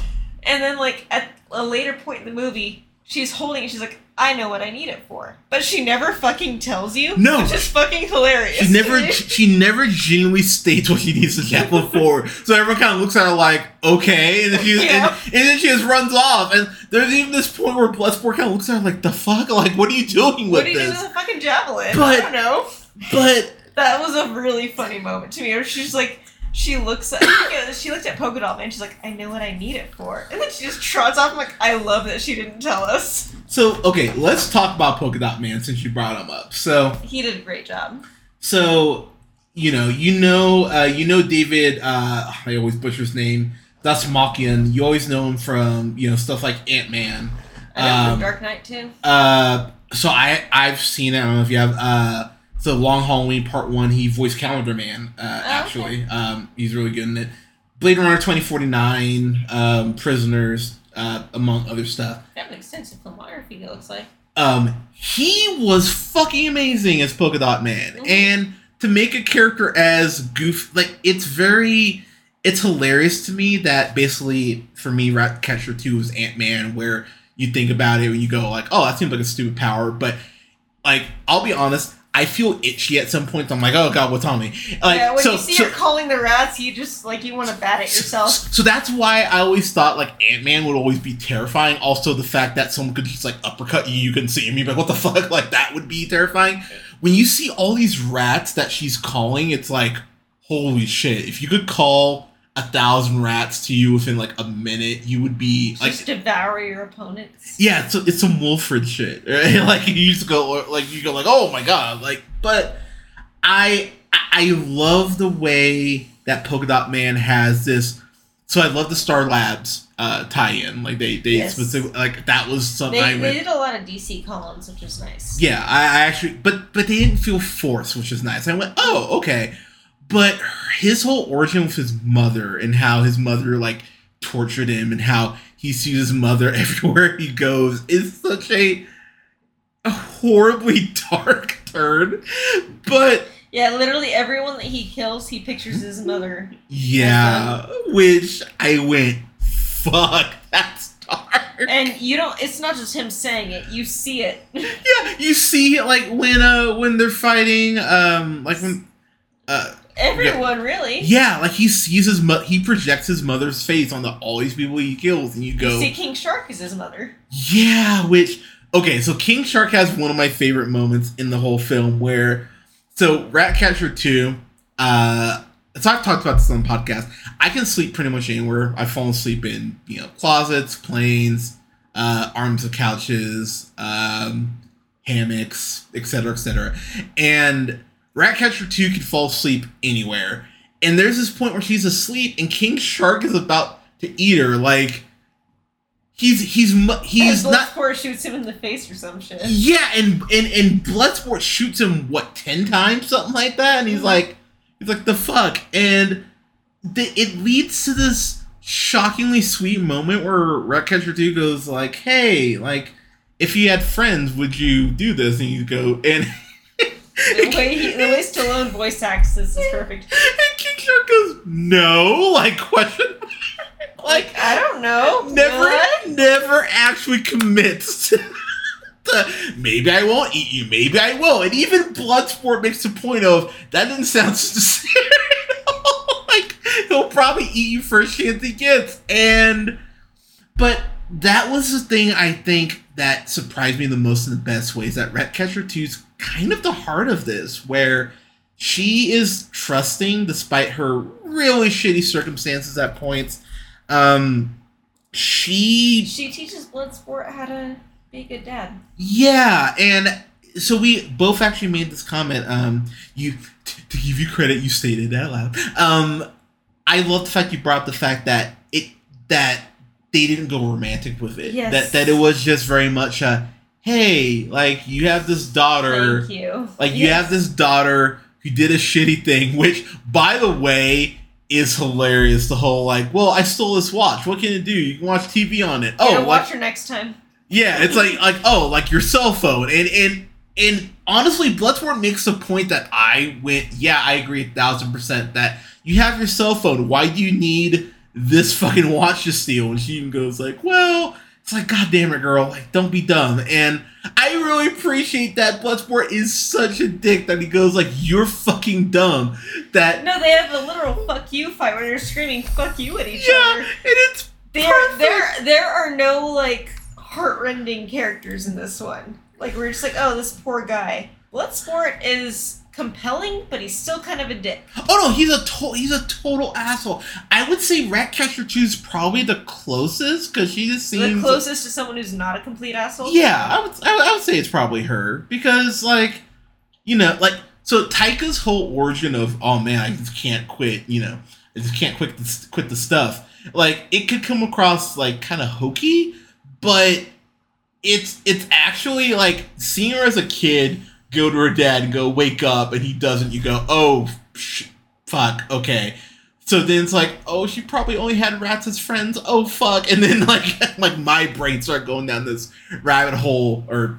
And then like at a later point in the movie, she's holding it. She's like, "I know what I need it for," but she never fucking tells you. No. which is fucking hilarious. She never she never genuinely states what she needs the javelin for. So everyone kind of looks at her like, okay, and then she Yeah. and, and then she just runs off. And there's even this point where Bloodsport kind of looks at her like, the fuck, like what are you doing with What do you this? with a fucking javelin? But- I don't know. But That was a really funny moment to me. Where she's like, she looks at she looked at Polka Dot Man. She's like, I know what I need it for, and then she just trots off. I'm like, I love that she didn't tell us. So okay, let's talk about Polka Dot Man since you brought him up. So He did a great job. so you know you know uh, you know David. Uh, I always butcher his name. That's Dastmalchian. You always know him from you know stuff like Ant Man. I know from Um, Dark Knight too. Uh, so I I've seen it. I don't know if you have. Uh, the Long Halloween Part One. He voiced Calendar Man. Uh, okay. actually, um, he's really good in it. Blade Runner twenty forty nine. Um, Prisoners. Uh, among other stuff. Have an extensive filmography. It looks like. Um, he was fucking amazing as Polka Dot Man, Mhm. and to make a character as goof, like it's very, it's hilarious to me that basically for me, Ratcatcher Two was Ant Man, where you think about it and you go like, oh, that seems like a stupid power, but like I'll be honest, I feel itchy at some points. I'm like, oh god, what's on me? Like, yeah, when so, you see so, her calling the rats, you just like you want to bat at yourself. so that's why I always thought like Ant Man would always be terrifying. Also, the fact that someone could just like uppercut you, you can see me, like what the fuck, [LAUGHS] like that would be terrifying. When you see all these rats that she's calling, it's like holy shit! If you could call a thousand rats to you within like a minute, you would be like. just devour your opponents. Yeah, it's, it's some Willard shit, [LAUGHS] right? Like you just go, like you go, like oh my god, like. But I I love the way that Polka Dot Man has this. So I love the Star Labs uh, tie-in. Like they they Yes. specific like that was something They, I they did a lot of DC columns, which is nice. Yeah, I, I actually, but but they didn't feel forced, which is nice. I went, oh okay, but his whole origin with his mother and how his mother like tortured him and how he sees his mother [LAUGHS] everywhere he goes is such a, a horribly [LAUGHS] dark turn. But Yeah, literally everyone that he kills, he pictures his mother. yeah, which I went, fuck, that's dark. And you don't it's not just him saying it, you see it. Yeah, you see it like when uh when they're fighting, um, like when. Uh, Everyone really. Yeah, like he sees his mo- he projects his mother's face onto all these people he kills, and you You go, see King Shark is his mother. yeah. Which okay, so King Shark has one of my favorite moments in the whole film where, so Ratcatcher two, uh, so I've talked about this on the podcast. I can sleep pretty much anywhere. I've fallen asleep in you know closets, planes, uh, arms of couches, um, hammocks, etc., etc. And Ratcatcher 2 can fall asleep anywhere. And there's this point where she's asleep and King Shark is about to eat her. Like he's he's he's and not Bloodsport shoots him in the face or some shit. yeah, and and and Bloodsport shoots him what ten times, something like that, and he's Mhm. like, he's like the fuck, and the, it leads to this shockingly sweet moment where Ratcatcher Two goes like, hey, like if you had friends, would you do this? And you go and. [LAUGHS] The way he, the way Stallone voice acts this is perfect. And King Shark goes, no, like question. Like I don't know. never, What? never actually commits. to the, maybe I won't eat you. Maybe I will. And even Bloodsport makes a point of that didn't sound sincere. at all. like he'll probably eat you first chance he gets. And but that was the thing I think that surprised me the most in the best ways. That Ratcatcher 2's kind of the heart of this, where she is trusting despite her really shitty circumstances at points. Um, she, She teaches Bloodsport how to be a good dad. yeah, and so we both actually made this comment. Um, you t- to give you credit, you stated that loud. Um, I love the fact you brought up the fact that it that they didn't go romantic with it. Yes. That that it was just very much a hey, like you have this daughter. Thank you. Like you Yes. have this daughter who did a shitty thing, which, by the way, is hilarious. The whole like, well, I stole this watch. What can it do? You can watch TV on it. Yeah, Oh, watch her next time. yeah, it's like like oh, like your cell phone. And and and honestly, Bloodsport makes a point that I went, yeah, I agree a thousand percent that you have your cell phone. Why do you need this fucking watch to steal? And she even goes like, well, it's like, God damn it, girl, like don't be dumb. And I really appreciate that Bloodsport is such a dick that he goes like, you're fucking dumb. That No, they have a literal "fuck you" fight where they're screaming "fuck you" at each yeah, other. and it's There, perfect. there, there are no like heartrending characters in this one. Like we're just like, oh, this poor guy. Bloodsport is compelling, but he's still kind of a dick. Oh no, he's a to- he's a total asshole. I would say Ratcatcher 2 is probably the closest because she just seems The closest to someone who's not a complete asshole. Yeah, I would, I would say it's probably her because like you know like so Taika's whole origin of oh man I just can't quit you know I just can't quit the, quit the stuff like it could come across like kind of hokey but it's it's actually like seeing her as a kid go to her dad and go wake up and he doesn't you go oh sh- fuck okay so then it's like oh she probably only had rats as friends oh fuck and then [LAUGHS] like like my brain started going down this rabbit hole or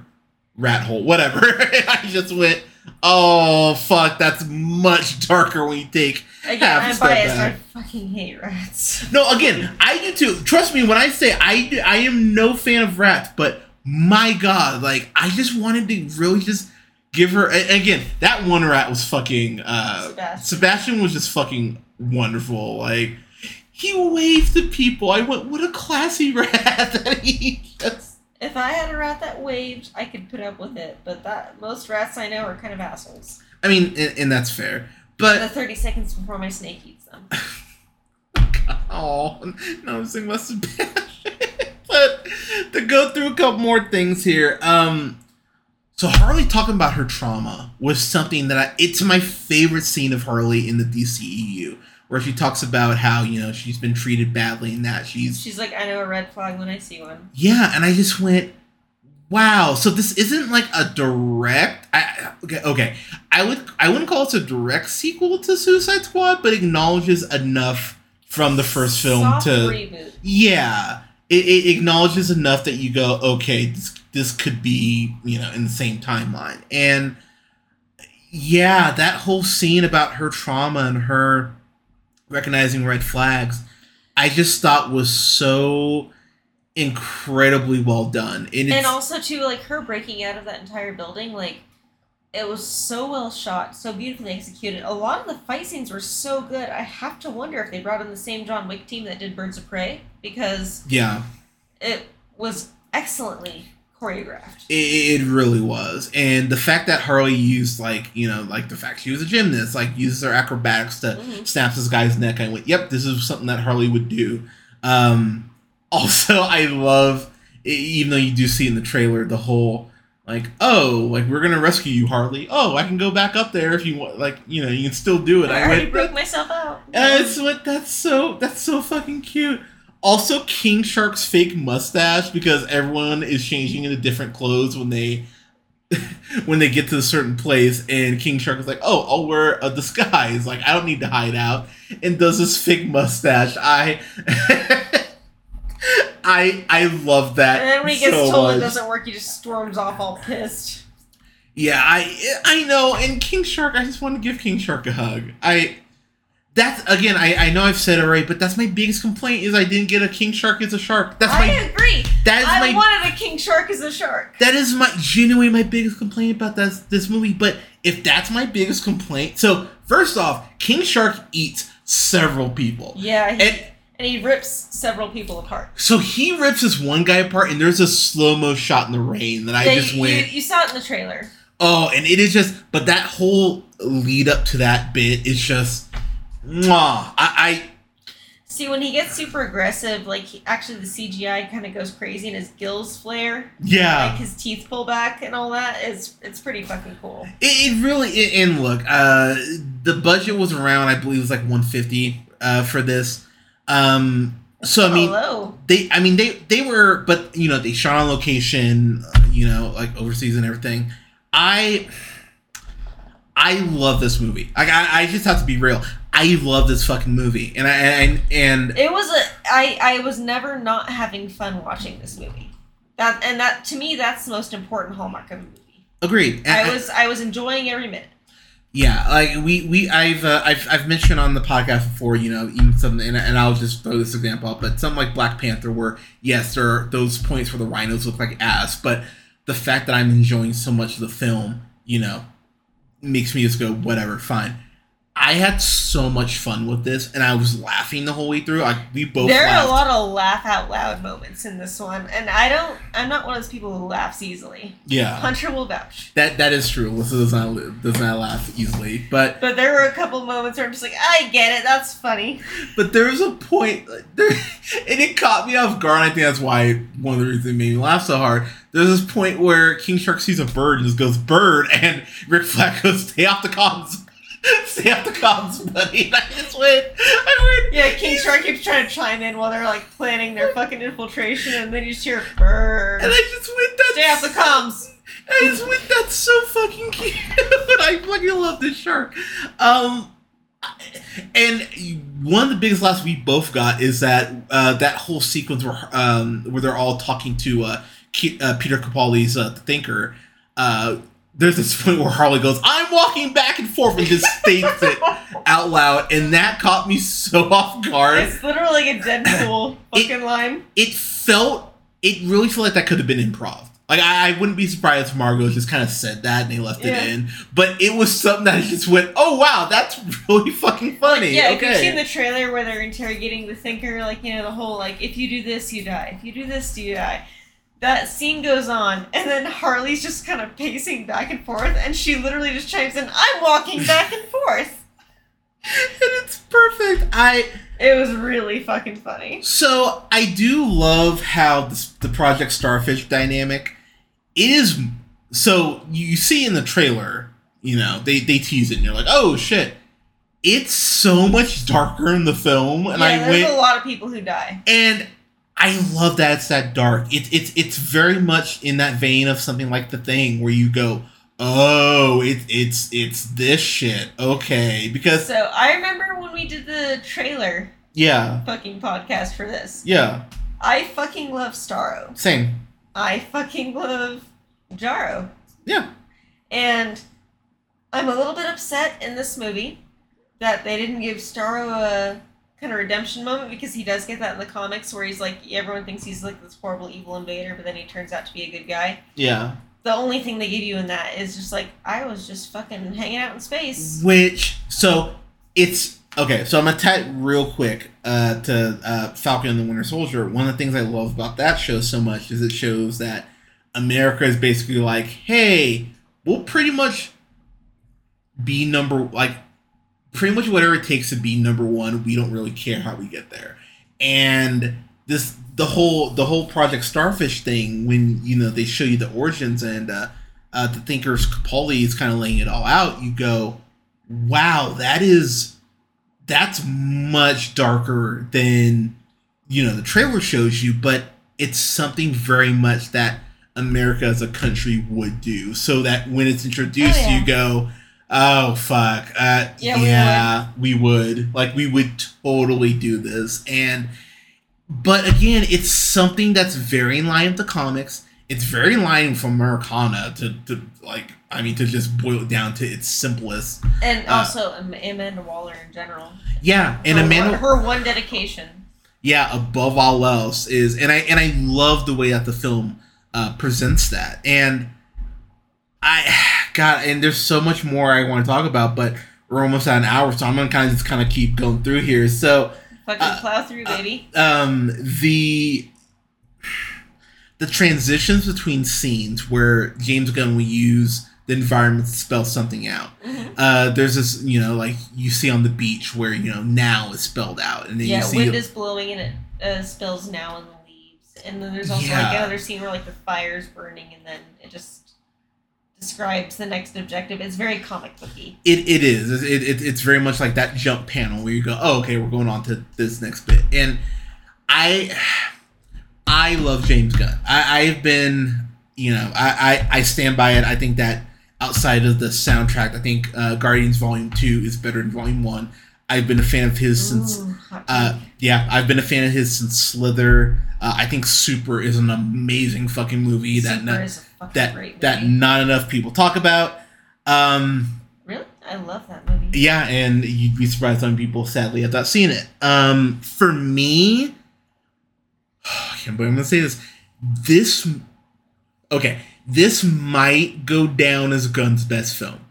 rat hole whatever [LAUGHS] i just went oh fuck that's much darker when you take Again, half I'm biased. back. I fucking hate rats. [LAUGHS] no, again, I do too. Trust me when I say I do, I am no fan of rats, but my god, like I just wanted to really just give her. Again, that one rat was fucking. Uh, Sebastian. Sebastian was just fucking wonderful. Like he waved to people. I went, what a classy [LAUGHS] rat that he just. If I had a rat that waved, I could put up with it. But that most rats I know are kind of assholes. I mean, and, and that's fair, But the 30 seconds before my snake eats them. [LAUGHS] Oh, no i'm my Sebastian. [LAUGHS] but to go through a couple more things here. Um, so Harley talking about her trauma was something that I, it's my favorite scene of Harley in the DCEU, where she talks about how you know she's been treated badly and that she's She's like, I know a red flag when I see one. yeah, and I just went, wow. So this isn't like a direct. I, okay, okay. I would I wouldn't call it a direct sequel to Suicide Squad, but acknowledges enough from the first film Soft to reboot. yeah. It, it acknowledges enough that you go, okay, this, this could be you know in the same timeline, and yeah, that whole scene about her trauma and her recognizing red flags, I just thought was so incredibly well done. And, And also too, like her breaking out of that entire building, like it was so well shot, so beautifully executed. A lot of the fight scenes were so good. I have to wonder if they brought in the same John Wick team that did Birds of Prey because yeah, it was excellently choreographed. it, it really was. And the fact that Harley used like you know like the fact she was a gymnast, like uses her acrobatics to Mhm. snaps this guy's neck. I went, yep, this is something that Harley would do. Um, [LAUGHS] also, I love even though you do see in the trailer the whole like oh like we're gonna rescue you Harley. Oh, I can go back up there if you want. Like you know you can still do it. I I already went, broke myself out. And it's what that's so that's so fucking cute. Also, King Shark's fake mustache because everyone is changing into different clothes when they [LAUGHS] when they get to a certain place, and King Shark is like, "Oh, I'll wear a disguise. Like I don't need to hide out," and does this fake mustache. I [LAUGHS] I I love that. and then when he gets so told it doesn't work, he just storms off all pissed. Yeah, I I know. And King Shark, I just want to give King Shark a hug. I that's again, I, I know I've said it right, but that's my biggest complaint is I didn't get a King Shark as a shark. That's I my agree. that is I my wanted a king shark as a shark. that is my genuinely my biggest complaint about this this movie. But if that's my biggest complaint, so first off, King Shark eats several people. Yeah, he, And- and, he rips several people apart. So he rips this one guy apart, and there's a slow mo shot in the rain that I Yeah, just went. You, you saw it in the trailer. Oh, and it is just, but that whole lead up to that bit is just, mwah. I, See, when he gets super aggressive, like he, actually the CGI kind of goes crazy and his gills flare, I, like yeah, his teeth pull back and all that. It's it's pretty fucking cool. it, it really. It, and look, uh, the budget was around, I believe, it was like one fifty uh, for this. Um, so I mean, Hello. they, I mean, they, they were, but you know, they shot on location, uh, you know, like overseas and everything. I, I love this movie. Like, I, I just have to be real. I love this fucking movie, and I, and and It was a I I was never not having fun watching this movie. That and that to me that's the most important hallmark of a movie. agreed. And I was I was enjoying every minute. Yeah, like we we I've uh, I've I've mentioned on the podcast before, you know, even something, and, and I'll just throw this example up, but something like Black Panther, where yes, there are those points where the rhinos look like ass, but the fact that I'm enjoying so much of the film, you know, makes me just go whatever, fine. I had so much fun with this, and I was laughing the whole way through. I, we both There are a lot of laugh out loud moments in this one, and I don't. I'm not one of those people who laughs easily. yeah, Hunter will vouch. that that is true. Allissa does not does not laugh easily, but But there were a couple moments where I'm just like, I get it. That's funny. but there was a point there, and it caught me off guard. I think that's why one of the reasons it made me laugh so hard. There's this point where King Shark sees a bird and just goes bird, and Rick Flag goes stay off the comms. [LAUGHS] Stay off the comms, buddy. And I just went, I went, Yeah, King Shark keeps trying to chime in while they're like planning their fucking infiltration, and then you just hear bird. And I just went, that's Stay off the comms. I just went, that's so fucking cute. But [LAUGHS] I fucking love this shark. Um, and one of the biggest laughs we both got is that uh, that whole sequence where um, where they're all talking to uh, Ke- uh, Peter Capaldi's uh, the Thinker. There's this point where Harley goes, "I'm walking back and forth," and just states it out loud, and that caught me so off guard. It's literally like a Deadpool fucking line. it felt it really felt like that could have been improv. Like I, I wouldn't be surprised if Margot just kind of said that and they left Yeah. it in. But it was something that I just went, "Oh wow, that's really fucking funny." Yeah, if you've okay. seen the trailer where they're interrogating the thinker, like you know the whole like if you do this you die, if you do this do you die. That scene goes on, and then Harley's just kind of pacing back and forth, and she literally just chimes in, "I'm walking back and forth." [LAUGHS] and it's perfect. I It was really fucking funny. so I do love how this, the Project Starfish dynamic. It is so you see in the trailer, you know, they they tease it and you're like, "Oh shit." It's so much darker in the film, and yeah, I there's went a lot of people who die. and I love that it's that dark. It's it's it's very much in that vein of something like the thing where you go, oh, it, it's it's this shit, okay? Because So I remember when we did the trailer yeah, fucking podcast for this. yeah, I fucking love Starro. same, I fucking love Starro. yeah, And I'm a little bit upset in this movie that they didn't give Starro a kind of redemption moment because he does get that in the comics where he's like everyone thinks he's like this horrible evil invader, but then he turns out to be a good guy. yeah. The only thing they give you in that is just like I was just fucking hanging out in space. Which so it's okay. So I'm gonna tap real quick uh, to uh, Falcon and the Winter Soldier. One of the things I love about that show so much is it shows that America is basically like, hey, we'll pretty much be number like pretty much whatever it takes to be number one. We don't really care how we get there. And this the whole the whole Project Starfish thing when you know they show you the origins and uh, uh, the thinkers Capaldi is kind of laying it all out. You go, wow, that is that's much darker than you know the trailer shows you, but it's something very much that America as a country would do. So that when it's introduced, Oh, yeah. you go, oh fuck, uh, Yeah, yeah, we we would. Like we would totally do this, and but again, it's something that's very in line with the comics. It's very in line from Americana to, to like I mean to just boil it down to its simplest. And Uh, also Am- Amanda Waller in general. Yeah, and her, Amanda one, her one dedication. yeah above all else is and i and i love the way that the film uh presents that and i [SIGHS] god and there's so much more i want to talk about but we're almost at an hour so i'm gonna kind of just kind of keep going through here so Fucking Uh, plow through, baby. um the the transitions between scenes where james gunn will use the environment to spell something out Mhm. uh there's this you know like you see on the beach where you know now is spelled out and then Yeah, you see wind is blowing and it uh, spills now in the leaves. And then there's also like another scene where like the fire's burning and then it just describes the next objective. It's very comic booky. It, it is. It, it, it's very much like that jump panel where you go, oh, okay, we're going on to this next bit. And I I love James Gunn. I, I've been, you know, I, I, I stand by it. I think that outside of the soundtrack, I think uh, Guardians Volume 2 is better than Volume 1. I've been a fan of his since Ooh, uh, yeah, I've been a fan of his since Slither. Uh, I think Super is an amazing fucking movie that not, is a fucking that great that not enough people talk about. Um, really, I love that movie. yeah, and you'd be surprised how many people sadly have not seen it. Um, for me, I can't believe I'm gonna say this. This, okay, this might go down as Gunn's best film.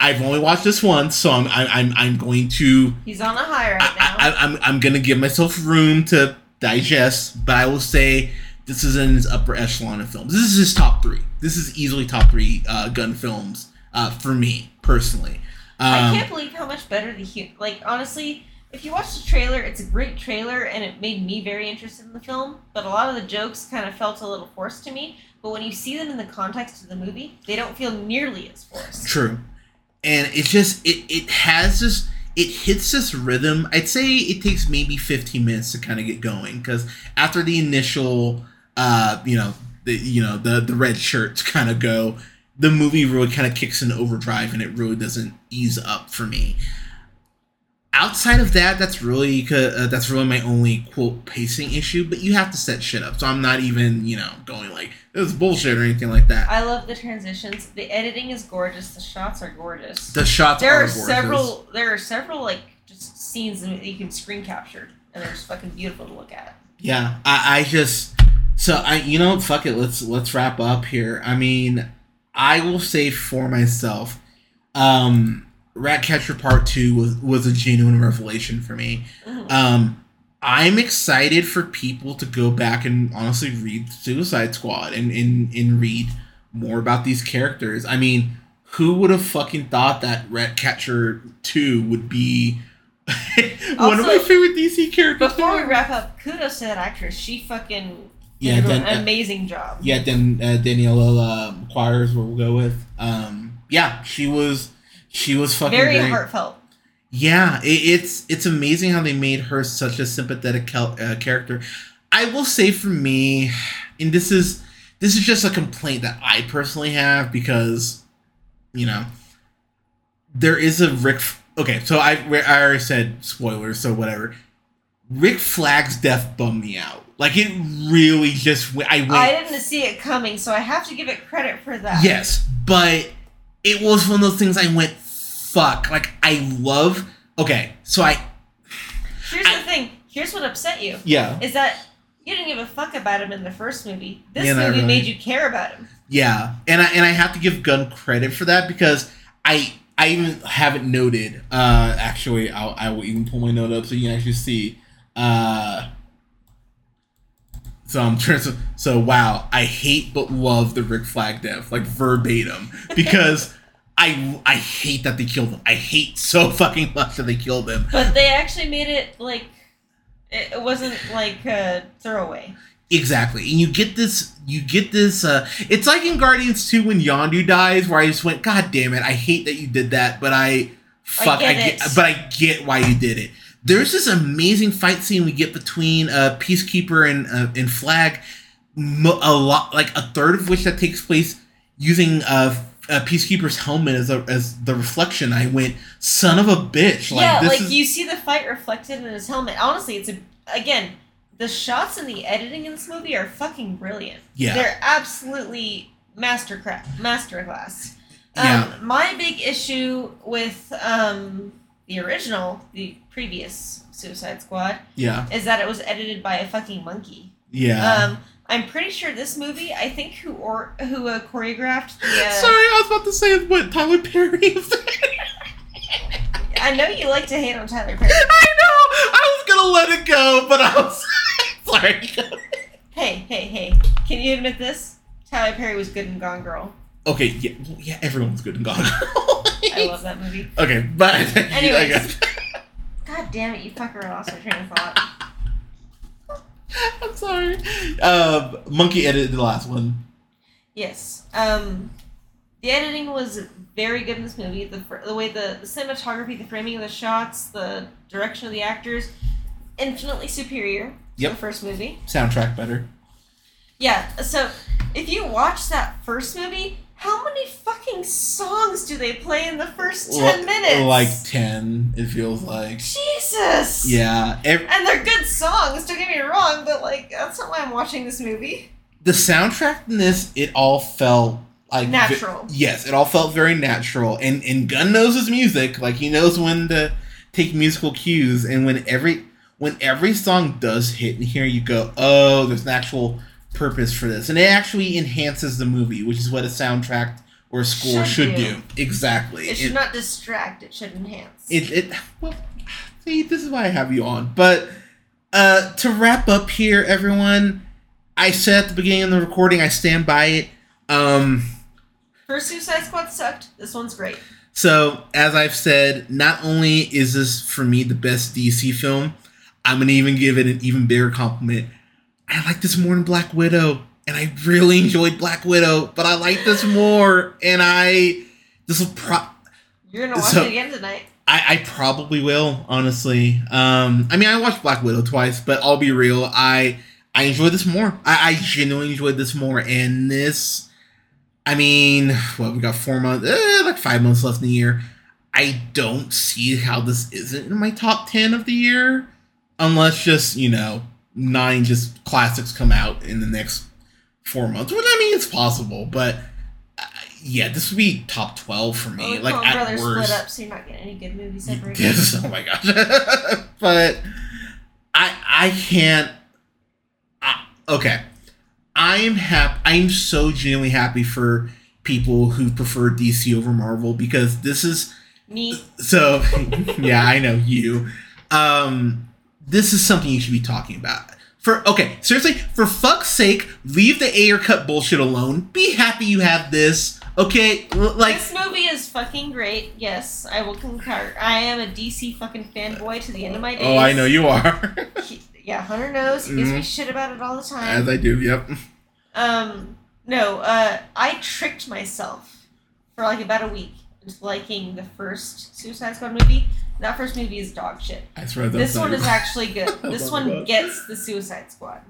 I've only watched this once, so I'm I'm I'm, going to He's on a high right now. I, I, I'm I'm gonna give myself room to digest, but I will say this is in his upper echelon of films. This is his top three. This is easily top three uh, Gunn films uh, for me personally. I Um, can't believe how much better the hu- like honestly. If you watch the trailer, it's a great trailer and it made me very interested in the film. But a lot of the jokes kind of felt a little forced to me. But when you see them in the context of the movie, they don't feel nearly as forced. True. And it's just it it has this it hits this rhythm. I'd say it takes maybe 15 minutes to kind of get going cuz after the initial uh you know the you know the the red shirts kind of go the movie really kind of kicks in overdrive and it really doesn't ease up for me. Outside of that, that's really uh, that's really my only quote pacing issue. But you have to set shit up, so I'm not even you know going like this is bullshit or anything like that. I love the transitions. The editing is gorgeous. The shots are gorgeous. The shots there are are gorgeous. several. There are several like just scenes that you can screen capture, and they're just fucking beautiful to look at. Yeah, I, I just so I you know fuck it let's let's wrap up here. I mean, I will say for myself, um, Ratcatcher Part Two was was a genuine revelation for me. Mhm. Um, I'm excited for people to go back and honestly read Suicide Squad and and, and read more about these characters. I mean, who would have fucking thought that Ratcatcher Two would be [LAUGHS] one of my favorite DC characters? Before we wrap up, kudos to that actress. She fucking Yeah, then, an uh, amazing job. yeah, then uh, Daniela is what we'll go with. Um, yeah, she was she was fucking Very great. heartfelt. Yeah, it, it's it's amazing how they made her such a sympathetic cal- uh, character. I will say for me, and this is this is just a complaint that I personally have because, you know, there is a Rick. Okay, so I I already said spoilers, so whatever. Rick Flag's death bummed me out. Like it really just. I went. I didn't see it coming, so I have to give it credit for that. Yes, but it was one of those things I went, fuck. Like, I love. Okay, so I. Here's I- the thing. Here's what upset you. Yeah. Is that you didn't give a fuck about him in the first movie. This Yeah, movie really. made you care about him. Yeah. And I, and I have to give Gunn credit for that because I. I even haven't noted. Uh, actually, I'll, I will even pull my note up so you can actually see. Uh, so I'm trying to. So wow, I hate but love the Rick Flag death, like verbatim, [LAUGHS] because I I hate that they killed him. I hate so [LAUGHS] fucking much that they killed him. But they actually made it like it wasn't like a throwaway. Exactly, and you get this. You get this. Uh, it's like in Guardians Two when Yondu dies, where I just went, "God damn it! I hate that you did that," but I, fuck, I get get, it. but I get why you did it. There's this amazing fight scene we get between uh, Peacekeeper and uh, and Flag, a lot, like a third of which that takes place using uh, uh, Peacekeeper's helmet as a, as the reflection. I went, "Son of a bitch!" Like, yeah, this like is, you see the fight reflected in his helmet. Honestly, it's a again, the shots and the editing in this movie are fucking brilliant. yeah, They're absolutely masterclass. Masterclass. Um, Yeah. My big issue with um, the original, the previous Suicide Squad, yeah, is that it was edited by a fucking monkey. yeah. Um, I'm pretty sure this movie. I think who or who uh, choreographed the. Uh, Sorry, I was about to say what Tyler Perry. [LAUGHS] I know you like to hate on Tyler Perry. I know. I was gonna let it go, but I was [LAUGHS] sorry. hey, hey, hey! Can you admit this? Tyler Perry was good in Gone Girl. okay, yeah, yeah, everyone's good and gone. [LAUGHS] I love that movie. Okay, but Anyways. God damn it, you fucker! I lost my train of thought. [LAUGHS] I'm sorry. Um, Monkey edited the last one. Yes. Um, the editing was very good in this movie. The, the way the, the cinematography, the framing of the shots, the direction of the actors, infinitely superior to Yep. the first movie. Soundtrack better. Yeah. So if you watch that first movie, how many fucking songs do they play in the first ten minutes? Like ten, it feels like. Jesus. Yeah, And they're good songs. Don't get me wrong, but like that's not why I'm watching this movie. the soundtrack in this, it all felt like Natural. yes, it all felt very natural. And and Gunn knows his music. Like he knows when to take musical cues. And when every when every song does hit in here, you go, oh, there's an actual purpose for this, and it actually enhances the movie, which is what a soundtrack or a score Should should, do. do. Exactly. It should not distract. It should enhance. it, it well see this is why i have you on but uh to wrap up here everyone i said at the beginning of the recording i stand by it um First Suicide Squad sucked. This one's great. so as i've said not only is this for me the best dc film i'm gonna even give it an even bigger compliment i like this more than black widow and i really enjoyed black widow but i like this more and i this will pro You're gonna watch So- it again tonight. I, I probably will, honestly. Um, I mean, I watched Black Widow twice, but I'll be real. I I enjoyed this more. I, I genuinely enjoyed this more, and this. I mean, well, we got four months, eh, like five months left in the year. I don't see how this isn't in my top ten of the year, unless just you know nine just classics come out in the next four months. Which I mean, it's possible, but uh, yeah, this would be top twelve for me. Well, like Coen at Brothers worst. split up, so you're not getting any good movies. Yes, [LAUGHS] oh my gosh. [LAUGHS] but I I can't I, okay. I am happy I'm so genuinely happy for people who prefer DC over Marvel because this is Me, so [LAUGHS] yeah, I know you. Um this is something you should be talking about. For okay, seriously, for fuck's sake, leave the Ayer cut bullshit alone. Be happy you have this. Okay? Like this movie is fucking great. Yes, I will concur. I am a DC fucking fanboy to the end of my days. Oh, I know you are. He- yeah, Hunter knows. He gives me Mhm. shit about it all the time. As I do, yep. Um, no, uh, I tricked myself for like about a week into liking the first Suicide Squad movie. That first movie is dog shit. I swear This one is actually good. [LAUGHS] This one that. gets the Suicide Squad.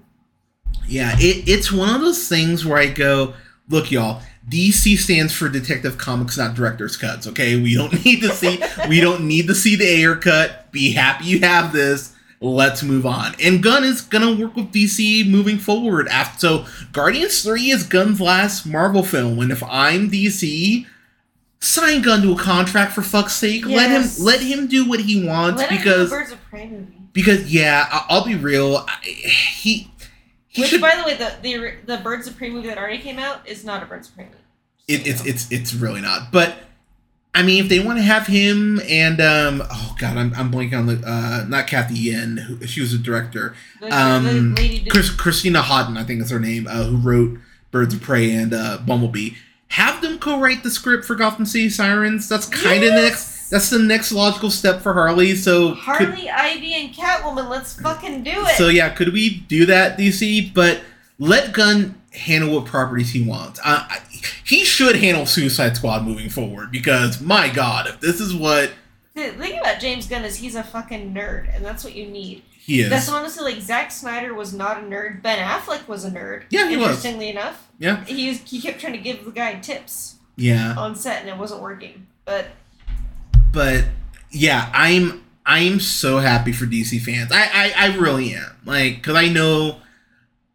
Yeah, it, it's one of those things where I go, look, y'all. DC stands for Detective Comics, not Director's Cuts. Okay, we don't [LAUGHS] need to see we don't need to see the Ayer cut. Be happy you have this. Let's move on. And Gunn is gonna work with DC moving forward. After so, Guardians Three is Gunn's last Marvel film. And if I'm DC, sign Gunn to a contract for fuck's sake. Yes. Let him let him do what he wants Let because Birds of Prey movie. because yeah, I'll be real. I, he he Which, should by the way, the, the the Birds of Prey movie that already came out is not a Birds of Prey movie. it, it's it's it's really not. But I mean, if they want to have him and um, oh god, I'm I'm blanking on the uh, not Cathy Yan, who, she was a director. Um, Chris, Christina Hodson, I think is her name, uh, who wrote Birds of Prey and uh, Bumblebee. Have them co-write the script for Gotham City Sirens. That's kind of Yes! next. That's the next logical step for Harley. So could- Harley, Ivy, and Catwoman. Let's fucking do it. So yeah, could we do that, DC? But let Gunn handle what properties he wants. Uh, I, he should handle Suicide Squad moving forward because my God, if this is what the thing about James Gunn is he's a fucking nerd, and that's what you need. He is, That's honestly like Zack Snyder was not a nerd. Ben Affleck was a nerd. Yeah, he was. Interestingly enough, yeah, he was, he kept trying to give the guy tips yeah. on set, and it wasn't working. But But yeah, I'm I'm so happy for DC fans. I I, I really am. Like, because I know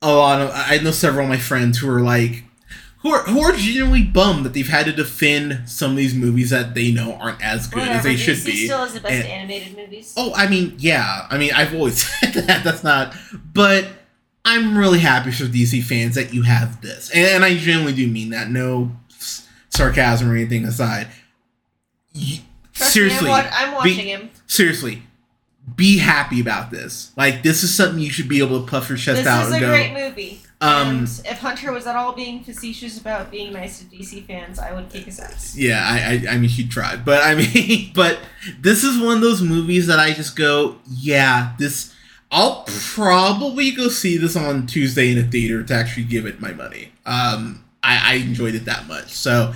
a lot of I know several of my friends who are like. Who are, who are genuinely bummed that they've had to defend some of these movies that they know aren't as good whatever, as they DC should be. still has the best And- animated movies. Oh, I mean, yeah. I mean, I've always [LAUGHS] said that. That's not. But I'm really happy for DC fans that you have this, and, and I genuinely do mean that. No s- sarcasm or anything aside. Seriously, me, I'm, wa- I'm be- watching him. seriously, be happy about this. Like, this is something you should be able to puff your chest This out This is a go. great movie. Um, and if Hunter was at all being facetious about being nice to DC fans, I would kick his ass. Yeah, I, I, I mean, she tried, but I mean, [LAUGHS] but this is one of those movies that I just go, yeah, this. I'll probably go see this on Tuesday in a theater to actually give it my money. Um, I, I enjoyed it that much, so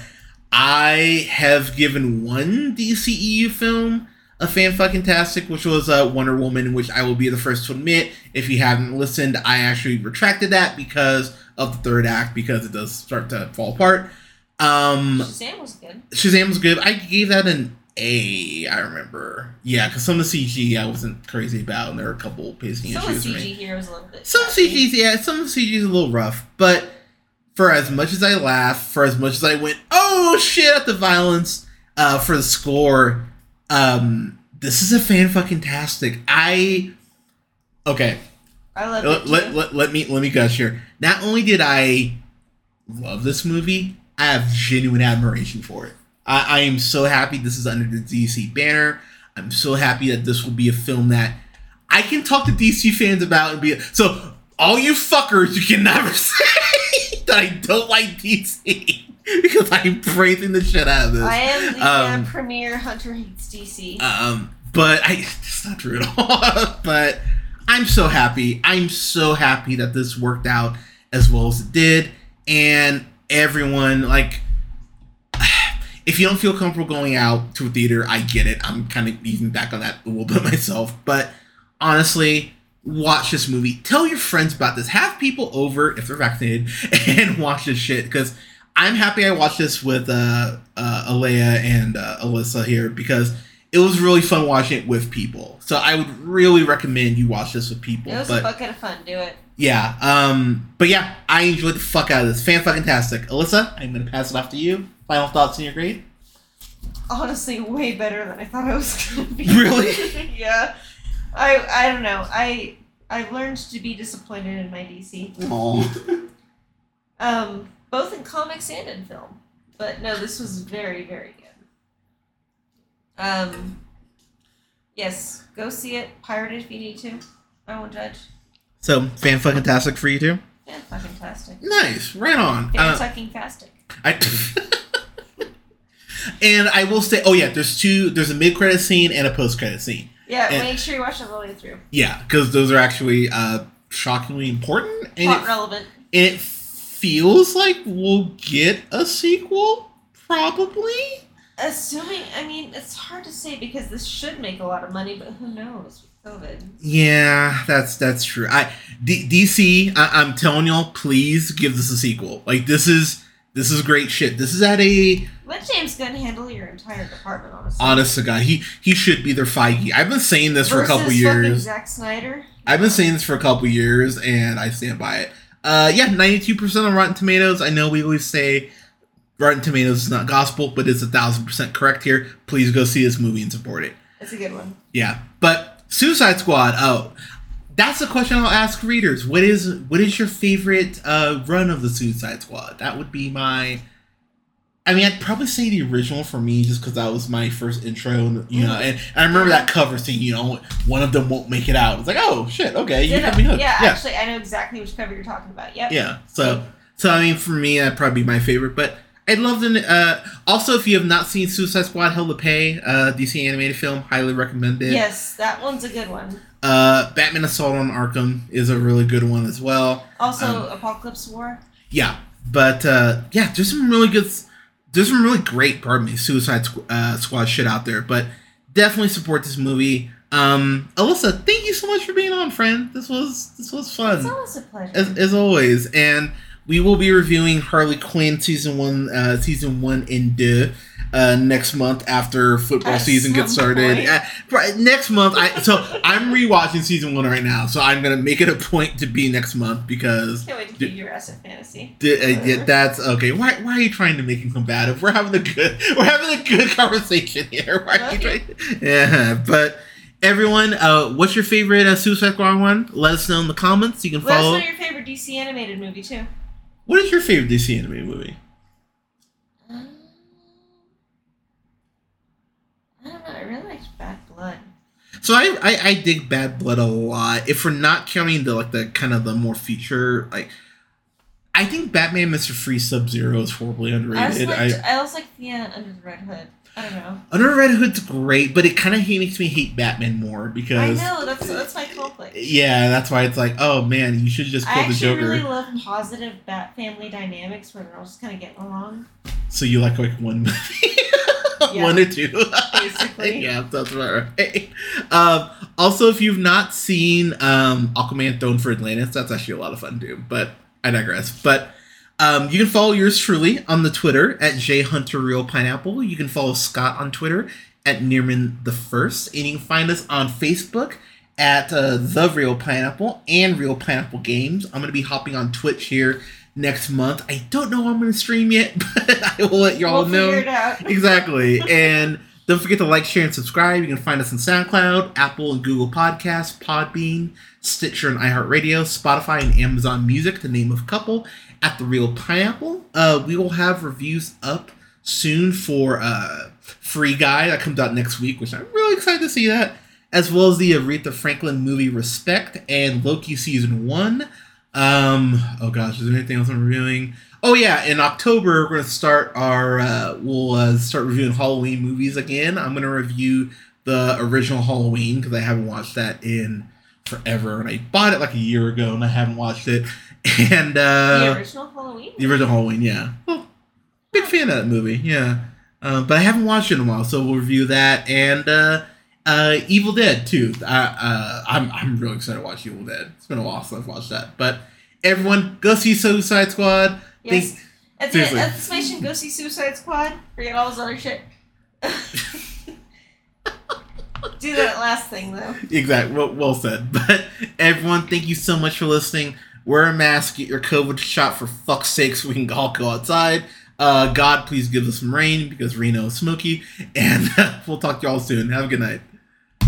I have given one DCEU film a fan fucking tastic, which was uh, Wonder Woman, which I will be the first to admit. If you haven't listened, I actually retracted that because of the third act because it does start to fall apart. Um, Shazam was good. Shazam was good. I gave that an A. I remember. Yeah, because some of the CG I wasn't crazy about, and there were a couple pacing Some of issues. the CG here was a little bit. Some. CGs, yeah, some of the CG is a little rough, but for as much as I laughed, for as much as I went, oh shit, at the violence, uh, for the score, um, this is a fan fucking tastic. I okay. I love Let, it. let, let, let me let me gush here. Not only did I love this movie, I have genuine admiration for it. I, I am so happy this is under the DC banner. I'm so happy that this will be a film that I can talk to DC fans about and be so. All you fuckers, you can never [LAUGHS] say that I don't like DC [LAUGHS] because I'm praising the shit out of this. I am the Um, uh, premier Hunter hates DC. Um, but I it's not true at all. [LAUGHS] but I'm so happy. I'm so happy that this worked out as well as it did. And everyone, like, [SIGHS] if you don't feel comfortable going out to a theater, I get it. I'm kind of even back on that a little bit [LAUGHS] myself. But honestly, watch this movie. Tell your friends about this. Have people over if they're vaccinated and watch this shit because I'm happy I watched this with uh, uh, Alea and uh, Allissa here because it was really fun watching it with people. So I would really recommend you watch this with people. it was but a bucket of fun. Do it. yeah, um, but yeah, I enjoyed the fuck out of this. Fan fucking tastic. Allissa, I'm gonna pass it off to you. Final thoughts in your grade? Honestly, way better than I thought I was gonna be. [LAUGHS] Really? [LAUGHS] yeah. I I don't know. I I've learned to be disappointed in my DC. Aww. Um, both in comics and in film. But no, this was very, very good. Um, yes, go see it. Pirated if you need to. I won't judge. So, fan fucking tastic for you too? Yeah, fucking tastic. Nice, right on. Fan Uh, sucking fastic. I, [LAUGHS] and I will say, oh yeah, there's two. There's a mid credit scene and a post credit scene. Yeah, and- make sure you watch it all the way through. Yeah, because those are actually uh, shockingly important, and it, relevant. and it feels like we'll get a sequel, probably. Assuming, I mean, it's hard to say because this should make a lot of money, but who knows with COVID. Yeah, that's that's true. I D- DC, I, I'm telling y'all, please give this a sequel. Like this is this is great shit. This is at a Let James Gunn handle your entire department, honestly. honest to God, he he should be their Feige. I've been saying this for a couple years. Zack Snyder. I've been saying this for a couple years, and I stand by it. Uh, yeah, 92% on Rotten Tomatoes. I know we always say Rotten Tomatoes is not gospel, but it's a thousand percent correct here. Please go see this movie and support it. It's a good one. Yeah, but Suicide Squad. Oh, that's a question I'll ask readers. What is what is your favorite uh, run of the Suicide Squad? That would be my. I mean, I'd probably say the original for me, just because that was my first intro. and, You know, and, and I remember that cover scene. You know, one of them won't make it out. It's like, oh shit, okay, you got me hooked. yeah, yeah, actually, I know exactly which cover you're talking about. Yep. yeah. So, so I mean, for me, that'd probably be my favorite. But I'd love to. Uh, also, if you have not seen Suicide Squad: Hell to Pay, uh, DC animated film, highly recommend it. Yes, that one's a good one. Uh, Batman Assault on Arkham is a really good one as well. Also, Um, Apokolips War. Yeah, but uh, yeah, there's some really good, there's some really great, pardon me, Suicide uh, Squad shit out there. But definitely support this movie. Um, Allissa, thank you so much for being on, friend. This was this was fun. It's always a pleasure. as, as always, and we will be reviewing Harley Quinn season one, uh, season one in deux. Uh, next month after football At season gets started. Uh, next month, I so I'm rewatching season one right now, so I'm gonna make it a point to be next month because Can't wait to keep your ass fantasy. D- uh, yeah, that's okay. Why, why are you trying to make him combative? We're having a good we're having a good [LAUGHS] conversation here. Why are you trying? Yeah, but everyone, uh, what's your favorite uh, Suicide Squad one? Let us know in the comments. You can Let us follow. know your favorite DC animated movie too. What is your favorite DC animated movie? Um, I don't know. I really liked Bad Blood. So I, I I dig Bad Blood a lot. If we're not counting the like the kind of the more feature like. I think Batman Mr. Freeze Sub Zero is horribly I also underrated. liked. I, I, also liked the uh, Under the Red Hood. I don't know. Under the Red Hood's great, but it kind of makes me hate Batman more because I know that's that's my conflict. Yeah, that's why it's like, oh man, you should just I kill the actually Joker. really love positive Bat family dynamics where they're all just kind of getting along. So you like like one movie, [LAUGHS] [LAUGHS] Yeah. one or two, [LAUGHS] Basically. yeah, that's about right. Um, also, if you've not seen um, Aquaman: Throne for Atlantis, that's actually a lot of fun too. But I digress. But um, you can follow yours truly on the Twitter at jhunterreelpineapple. You can follow Scott on Twitter at Nearman the First, and you can find us on Facebook at uh, the Reel Pineapple and Reel Pineapple Games. I'm gonna be hopping on Twitch here next month. I don't know I'm gonna stream yet, [LAUGHS] but I will let y'all we'll know figure it out. [LAUGHS] exactly. And don't forget to like, share, and subscribe. You can find us on SoundCloud, Apple and Google Podcasts, Podbean, Stitcher and iHeartRadio, Spotify, and Amazon Music, to name a couple. at the Reel Pineapple. Uh, we will have reviews up soon for uh, Free Guy that comes out next week, which I'm really excited to see that, as well as the Aretha Franklin movie Respect and Loki season one. Um, oh gosh, is there anything else I'm reviewing? Oh yeah, in October we're gonna start our uh, we'll uh, start reviewing Halloween movies again. I'm gonna review the original Halloween because I haven't watched that in forever, and I bought it like a year ago and I haven't watched it. [LAUGHS] And uh, the original Halloween. the original Halloween, yeah. Well, big fan of that movie, yeah. Uh, but I haven't watched it in a while, so we'll review that and uh, uh, Evil Dead too. Uh, uh, I'm I'm really excited to watch Evil Dead. It's been a while since I've watched that. But everyone, go see Suicide Squad. Yes. Think- At the seriously. exclamation, go see Suicide Squad. Forget all this other shit. [LAUGHS] Do that last thing though. Exactly. Well, well said. [LAUGHS] But everyone, thank you so much for listening. Wear a mask. Get your COVID shot for fuck's sake, so we can all go outside. Uh, God, please give us some rain because Reno is smoky. And [LAUGHS] we'll talk to y'all soon. Have a good night.